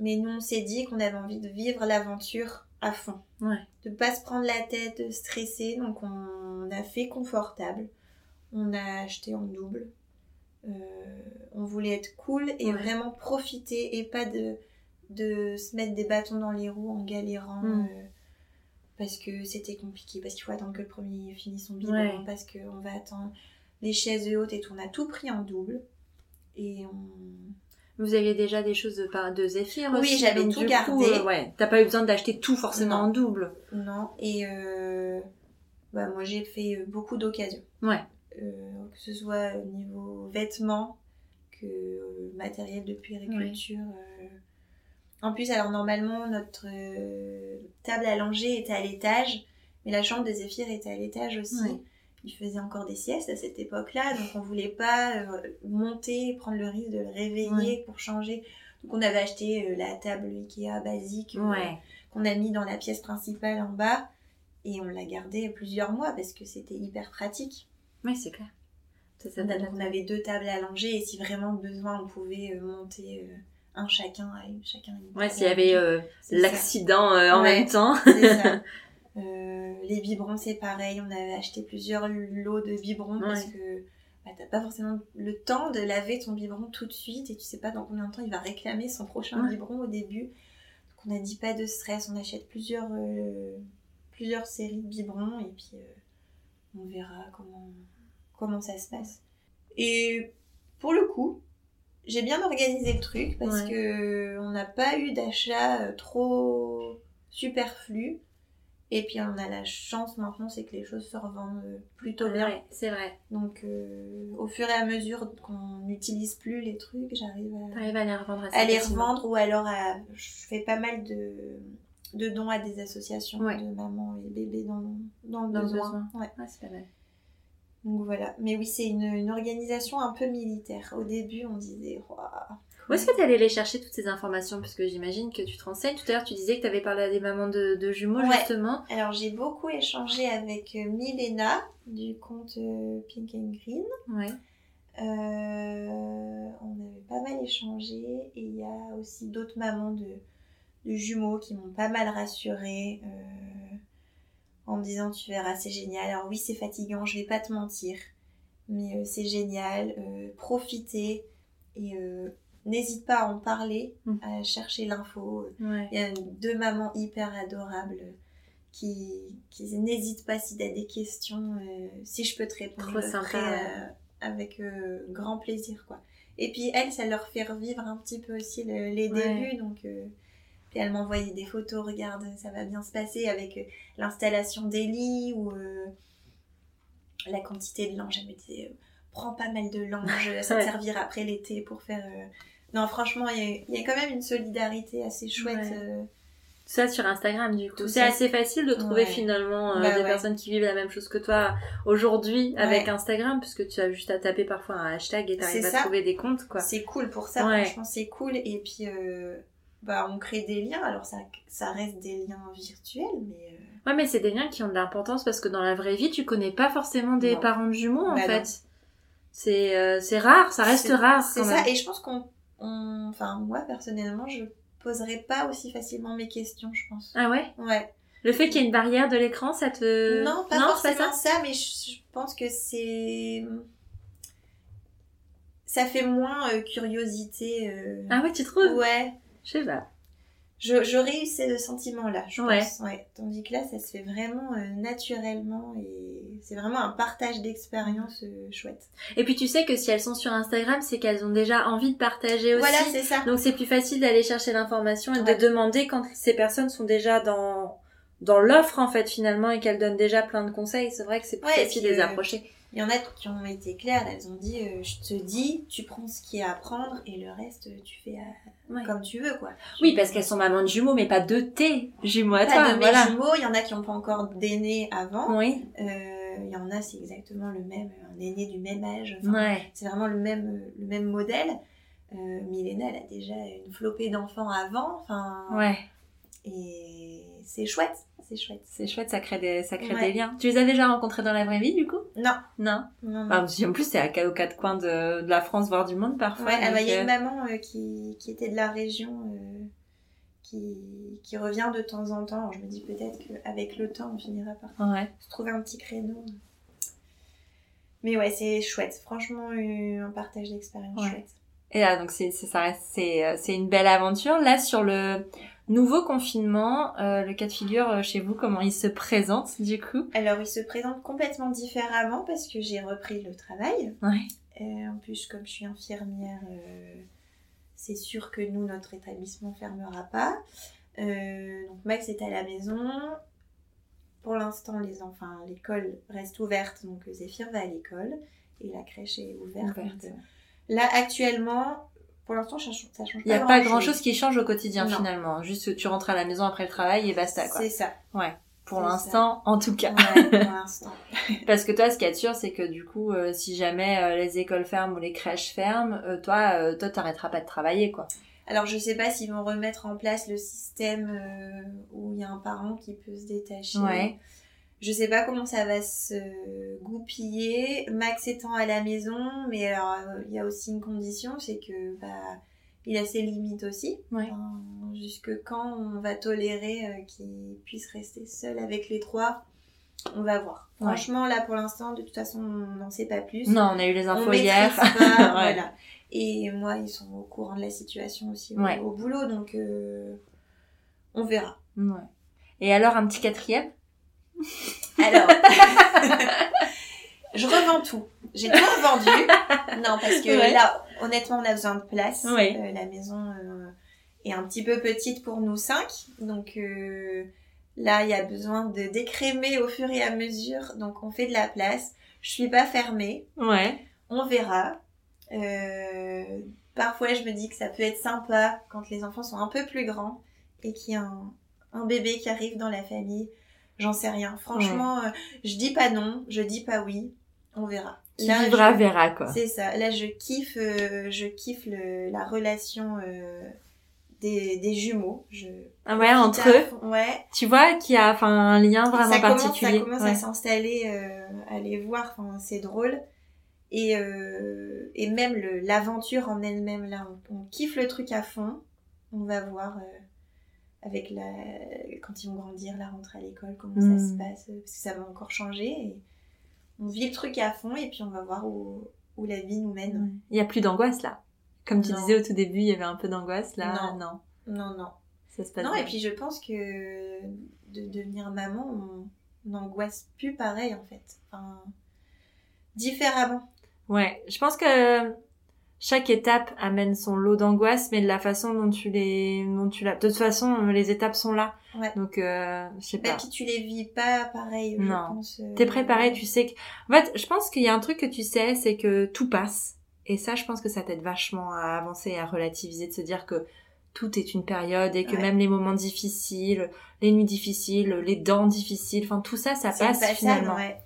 mais nous on s'est dit qu'on avait envie de vivre l'aventure à fond. Ouais. De pas se prendre la tête, de stresser, donc on a fait confortable. On a acheté en double. Euh, on voulait être cool et vraiment profiter et pas de, de se mettre des bâtons dans les roues en galérant. Mm. Euh, parce que c'était compliqué, parce qu'il faut attendre que le premier finisse son bilan, parce qu'on va attendre les chaises hautes et tout. On a tout pris en double. Et on... Vous aviez déjà des choses de, de Zéphyr Oui, j'avais tout gardé. Euh, ouais, t'as pas eu besoin d'acheter tout forcément en double. Non, et bah, moi j'ai fait beaucoup d'occasions. Ouais. Que ce soit au niveau vêtements, que matériel de puériculture. En plus, alors normalement, notre table langer était à l'étage, mais la chambre de Zéphyr était à l'étage aussi il faisait encore des siestes à cette époque-là, donc on voulait pas euh, monter, prendre le risque de le réveiller pour changer. Donc on avait acheté euh, la table Ikea basique euh, qu'on a mis dans la pièce principale en bas et on l'a gardée plusieurs mois parce que c'était hyper pratique. Oui, c'est clair. Ça, donc on avait deux tables à langer et si vraiment besoin, on pouvait monter un chacun à chacun Ouais, s'il y avait l'accident en même temps. c'est ça. Euh, les biberons, c'est pareil. On avait acheté plusieurs lots de biberons parce que bah, t'as pas forcément le temps de laver ton biberon tout de suite et tu sais pas dans combien de temps il va réclamer son prochain biberon au début. Donc on a dit pas de stress, on achète plusieurs, euh, plusieurs séries de biberons et puis euh, on verra comment, comment ça se passe. Et pour le coup, j'ai bien organisé le truc parce que on n'a pas eu d'achat trop superflu. Et puis on a la chance maintenant, c'est que les choses se revendent euh, plutôt bien. Ouais, c'est vrai. Donc euh, au fur et à mesure qu'on n'utilise plus les trucs, j'arrive à, à les revendre, à les revendre ou alors à, je fais pas mal de, de dons à des associations de mamans et bébés dans, dans le besoin. Ouais. c'est pas mal. Donc voilà. Mais oui, c'est une, une, organisation un peu militaire. Au début, on disait, où est-ce que tu allais les chercher toutes ces informations? Parce que j'imagine que tu te renseignes. Tout à l'heure, tu disais que tu avais parlé à des mamans de, jumeaux, justement. Alors, j'ai beaucoup échangé avec euh, Milena du compte euh, Pink and Green. Ouais. Euh, on avait pas mal échangé. Et il y a aussi d'autres mamans de, jumeaux qui m'ont pas mal rassurée. en me disant, tu verras, c'est génial. Alors oui, c'est fatigant, je vais pas te mentir. Mais c'est génial. profitez. Et n'hésite pas à en parler, mm. à chercher l'info. Il y a deux mamans hyper adorables qui, qui n'hésitent pas si tu as des questions, euh, si je peux te répondre. Trop sympa. Euh, avec euh, grand plaisir, quoi. Et puis elles, ça leur fait revivre un petit peu aussi les débuts, donc... Puis elle m'envoyait des photos, regarde, ça va bien se passer avec l'installation des lits ou la quantité de linge. Elle me disait, prends pas mal de linge, ça te servira après l'été pour faire non, franchement, il y, a quand même une solidarité assez chouette. Euh. Ça sur Instagram, du coup. C'est assez facile de trouver finalement euh, bah des personnes qui vivent la même chose que toi aujourd'hui avec Instagram, puisque tu as juste à taper parfois un hashtag et t'arrives à trouver des comptes, quoi. C'est cool pour ça, franchement, c'est cool. Et puis, euh, bah, on crée des liens. Alors, ça, ça reste des liens virtuels, mais. Ouais, mais c'est des liens qui ont de l'importance parce que dans la vraie vie, tu connais pas forcément des parents de jumeaux, en bah fait. C'est c'est rare, ça reste rare. C'est ça, et je pense qu'on enfin moi personnellement, je poserais pas aussi facilement mes questions, je pense. Ah ouais? Ouais. Le fait qu'il y ait une barrière de l'écran, ça te... Non, pas forcément ça? mais je, pense que c'est... Ça fait moins euh, curiosité. Euh. Ah ouais, tu trouves? Ouais. Je sais pas. J'aurais eu ce sentiment-là, je pense. Ouais. Tandis que là, ça se fait vraiment euh, naturellement et c'est vraiment un partage d'expérience euh, chouette. Et puis tu sais que si elles sont sur Instagram, c'est qu'elles ont déjà envie de partager aussi. Voilà, c'est ça. Donc c'est plus facile d'aller chercher l'information et de demander quand ces personnes sont déjà dans dans l'offre en fait finalement et qu'elles donnent déjà plein de conseils. C'est vrai que c'est plus facile de les euh, approcher. Il y en a qui ont été claires, elles ont dit euh, je te dis, tu prends ce qu'il y a à prendre et le reste tu fais euh, Ouais. comme tu veux quoi. Oui, parce qu'elles sont maman de jumeaux, mais pas de tes jumeaux à Pas toi. de mes voilà. jumeaux, il y en a qui n'ont pas encore d'aînés avant. Oui. Euh, Il y en a c'est exactement le même, un aîné du même âge. Enfin, Ouais. C'est vraiment le même, le même modèle. Euh, Milena, elle a déjà une flopée d'enfants avant. Enfin, Ouais. Et c'est chouette, c'est chouette. C'est chouette, ça crée des, ça crée Ouais. des liens. Tu les as déjà rencontrés dans la vraie vie, du coup? Non, Non. non, non. Enfin, parce qu'en plus, c'est à- aux quatre coins de, de la France, voire du monde parfois. Ouais, bah, il y a une maman euh, qui, qui était de la région euh, qui, qui revient de temps en temps. Alors, je me dis peut-être qu'avec le temps, on finira par Ouais. se trouver un petit créneau. Mais ouais, c'est chouette. Franchement, euh, un partage d'expérience Ouais. chouette. Et là, donc c'est c'est- ça reste c'est c'est une belle aventure. Là, sur le nouveau confinement, euh, le cas de figure euh, chez vous, comment il se présente du coup? Alors, il se présente complètement différemment parce que j'ai repris le travail. Ouais. Euh, en plus, comme je suis infirmière, euh, c'est sûr que nous, notre établissement fermera pas. Donc Max est à la maison. Pour l'instant, les enfants, l'école reste ouverte, donc Zéphyr va à l'école et la crèche est ouverte. Ouverte. Là, actuellement, pour l'instant, ça change, ça change Il n'y a pas pas grand-chose. grand chose qui change au quotidien Non. finalement. Juste tu rentres à la maison après le travail et basta quoi. C'est ça. Pour c'est l'instant, en tout cas. Ouais, pour l'instant. Parce que toi, ce qui est sûr, c'est que du coup, euh, si jamais euh, les écoles ferment ou les crèches ferment, euh, toi, toi, t'arrêteras pas de travailler quoi. Alors, je sais pas s'ils vont remettre en place le système où il y a un parent qui peut se détacher. Ouais. Je sais pas comment ça va se goupiller. Max étant à la maison, mais alors il y a aussi une condition, c'est que bah il a ses limites aussi. Ouais. Jusque quand on va tolérer euh, qu'il puisse rester seul avec les trois, on va voir. Ouais. Franchement, là pour l'instant, de toute façon, on n'en sait pas plus. Non, on a eu les on infos maîtrise hier. pas, Ouais. voilà. Et moi, ils sont au courant de la situation aussi au, au boulot, donc euh, on verra. Ouais. Et alors, un petit quatrième? Alors, je revends tout. J'ai tout revendu. Non, parce que Ouais. là, honnêtement, on a besoin de place. Euh, la maison euh, est un petit peu petite pour nous cinq. Donc euh, là, il y a besoin de décrémer au fur et à mesure. Donc on fait de la place. Je suis pas fermée. Ouais. On verra. Parfois, je me dis que ça peut être sympa quand les enfants sont un peu plus grands et qu'il y a un, un bébé qui arrive dans la famille. J'en sais rien. Franchement, euh, je dis pas non, je dis pas oui. On verra. Qui Là, vivra, je- verra, quoi. C'est ça. Là, je kiffe, euh, je kiffe le, la relation euh, des, des jumeaux. Je Ah ouais, entre eux. Ouais. Tu vois qu'il y a enfin un lien vraiment ça commence, particulier. ça commence Ouais. à s'installer, euh, à les voir. Enfin, c'est drôle. Et, et même le- l'aventure en elle-même, là, on, on kiffe le truc à fond. On va voir euh, avec la, quand ils vont grandir, la rentrée à l'école, comment Mm. ça se passe, euh, parce que ça va encore changer. Et on vit le truc à fond et puis on va voir où, où la vie nous mène. Il y a plus d'angoisse là. Comme tu Non. disais au tout début, il y avait un peu d'angoisse là. Non. non. Non, non. Ça se passe Non, bien. et puis je pense que de devenir maman, on n'angoisse plus pareil en fait. Enfin, différemment. Ouais, je pense que chaque étape amène son lot d'angoisse, mais de la façon dont tu les, dont tu la, de toute façon, les étapes sont là. Ouais. Donc, euh, je sais Et pas. puis tu les vis pas pareil, je Non. pense. euh, T'es préparé, tu sais que, en fait, je pense qu'il y a un truc que tu sais, c'est que tout passe. Et ça, je pense que ça t'aide vachement à avancer et à relativiser, de se dire que tout est une période et que Ouais. même les moments difficiles, les nuits difficiles, les dents difficiles, enfin tout ça, ça une passe passade, finalement. ouais.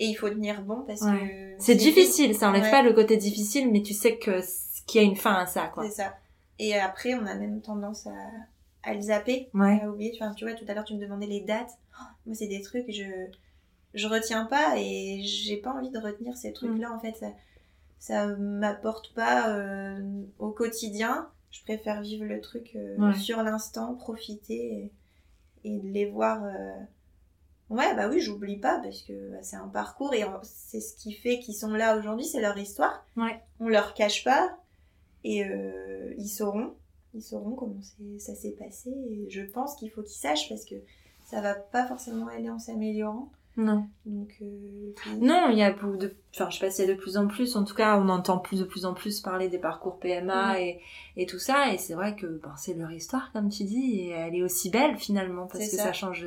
Et il faut tenir bon parce Ouais. que. C'est difficile, ça enlève Ouais. pas le côté difficile, mais tu sais que qu'il y a une fin à ça, quoi. C'est ça. Et après, on a même tendance à, à le zapper, Ouais. à oublier. Enfin, tu vois, tout à l'heure, tu me demandais les dates. Oh, moi, c'est des trucs, je je retiens pas et j'ai pas envie de retenir ces Mm. trucs-là. En fait, ça, ça m'apporte pas euh, au quotidien. Je préfère vivre le truc euh, Ouais. sur l'instant, profiter et, et de les voir. euh, Ouais, bah oui, j'oublie pas parce que bah, c'est un parcours et c'est ce qui fait qu'ils sont là aujourd'hui, c'est leur histoire. Ouais. On leur cache pas et euh, ils sauront, ils sauront comment ça s'est passé. Et je pense qu'il faut qu'ils sachent parce que ça va pas forcément aller en s'améliorant. Non. Donc, euh, puis- Non, il y a beaucoup de, enfin, je sais pas s'il y a de plus en plus, en tout cas, on entend plus de plus en plus parler des parcours PMA et, et tout ça, et c'est vrai que, ben, c'est leur histoire, comme tu dis, et elle est aussi belle, finalement, parce que ça. ça. change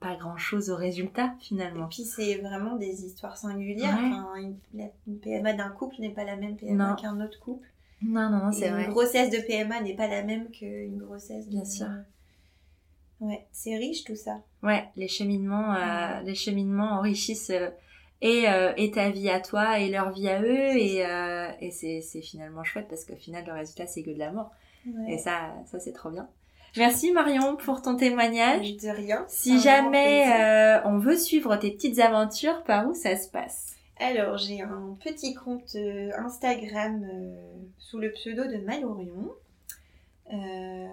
pas grand chose au résultat finalement. Et puis c'est vraiment des histoires singulières. Enfin, une, PMA d'un couple n'est pas la même PMA qu'un autre couple. Non, non, non, c'est vrai. Une grossesse de PMA n'est pas la même qu'une grossesse de... Bien sûr. Ouais, c'est riche tout ça. Ouais, les cheminements, euh, les cheminements enrichissent euh, et, euh, et, ta vie à toi et leur vie à eux et, et c'est finalement chouette parce qu'au final le résultat c'est que de l'amour. Et ça, ça c'est trop bien. Merci Marion pour ton témoignage. De rien. Si jamais on veut suivre tes petites aventures, par où ça se passe? Alors j'ai un petit compte Instagram sous le pseudo de Malorion. Euh,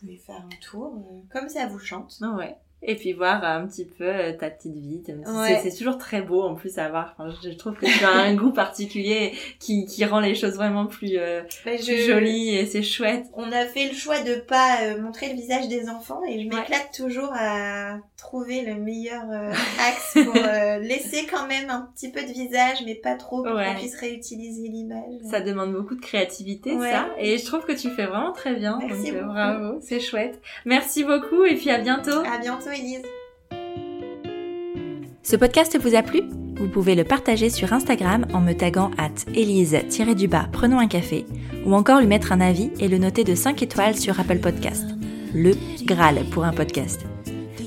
pouvez faire un tour, euh, comme ça vous chante. Ouais et puis voir un petit peu euh, ta petite vie. C'est toujours très beau en plus à voir. Enfin, je trouve que tu as un goût particulier qui, qui rend les choses vraiment plus, euh, bah, jolies et c'est chouette. On a fait le choix de pas euh, montrer le visage des enfants et je m'éclate toujours à trouver le meilleur axe pour laisser quand même un petit peu de visage mais pas trop pour qu'on puisse réutiliser l'image. Ça demande beaucoup de créativité ça et je trouve que tu fais vraiment très bien. Merci donc, bravo, c'est chouette. Merci beaucoup et puis à bientôt. À bientôt. Ce podcast vous a plu? Vous pouvez le partager sur Instagram en me taguant at Elise-du-bas prenons un café ou encore lui mettre un avis et le noter de 5 étoiles sur Apple Podcast. Le Graal pour un podcast.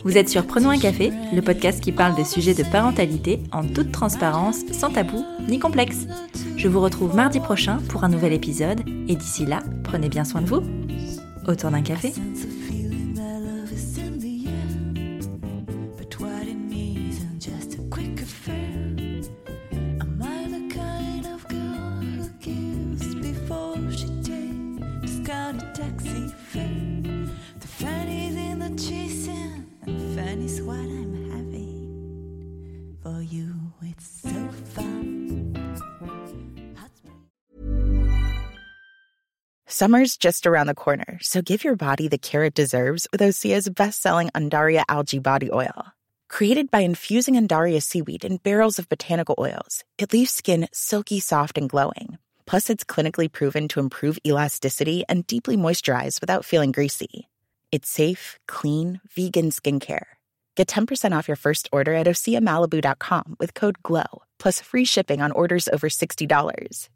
Vous êtes sur Prenons un café, le podcast qui parle de sujets de parentalité en toute transparence, sans tabou ni complexe. Je vous retrouve mardi prochain pour un nouvel épisode et d'ici là, prenez bien soin de vous. Autour d'un café. Summer's just around the corner, so give your body the care it deserves with Osea's best-selling Andaria algae body oil. Created by infusing Andaria seaweed in barrels of botanical oils, it leaves skin silky soft and glowing. Plus, it's clinically proven to improve elasticity and deeply moisturize without feeling greasy. It's safe, clean, vegan skincare. Get 10% off your first order at OseaMalibu.com with code GLOW, plus free shipping on orders over $60.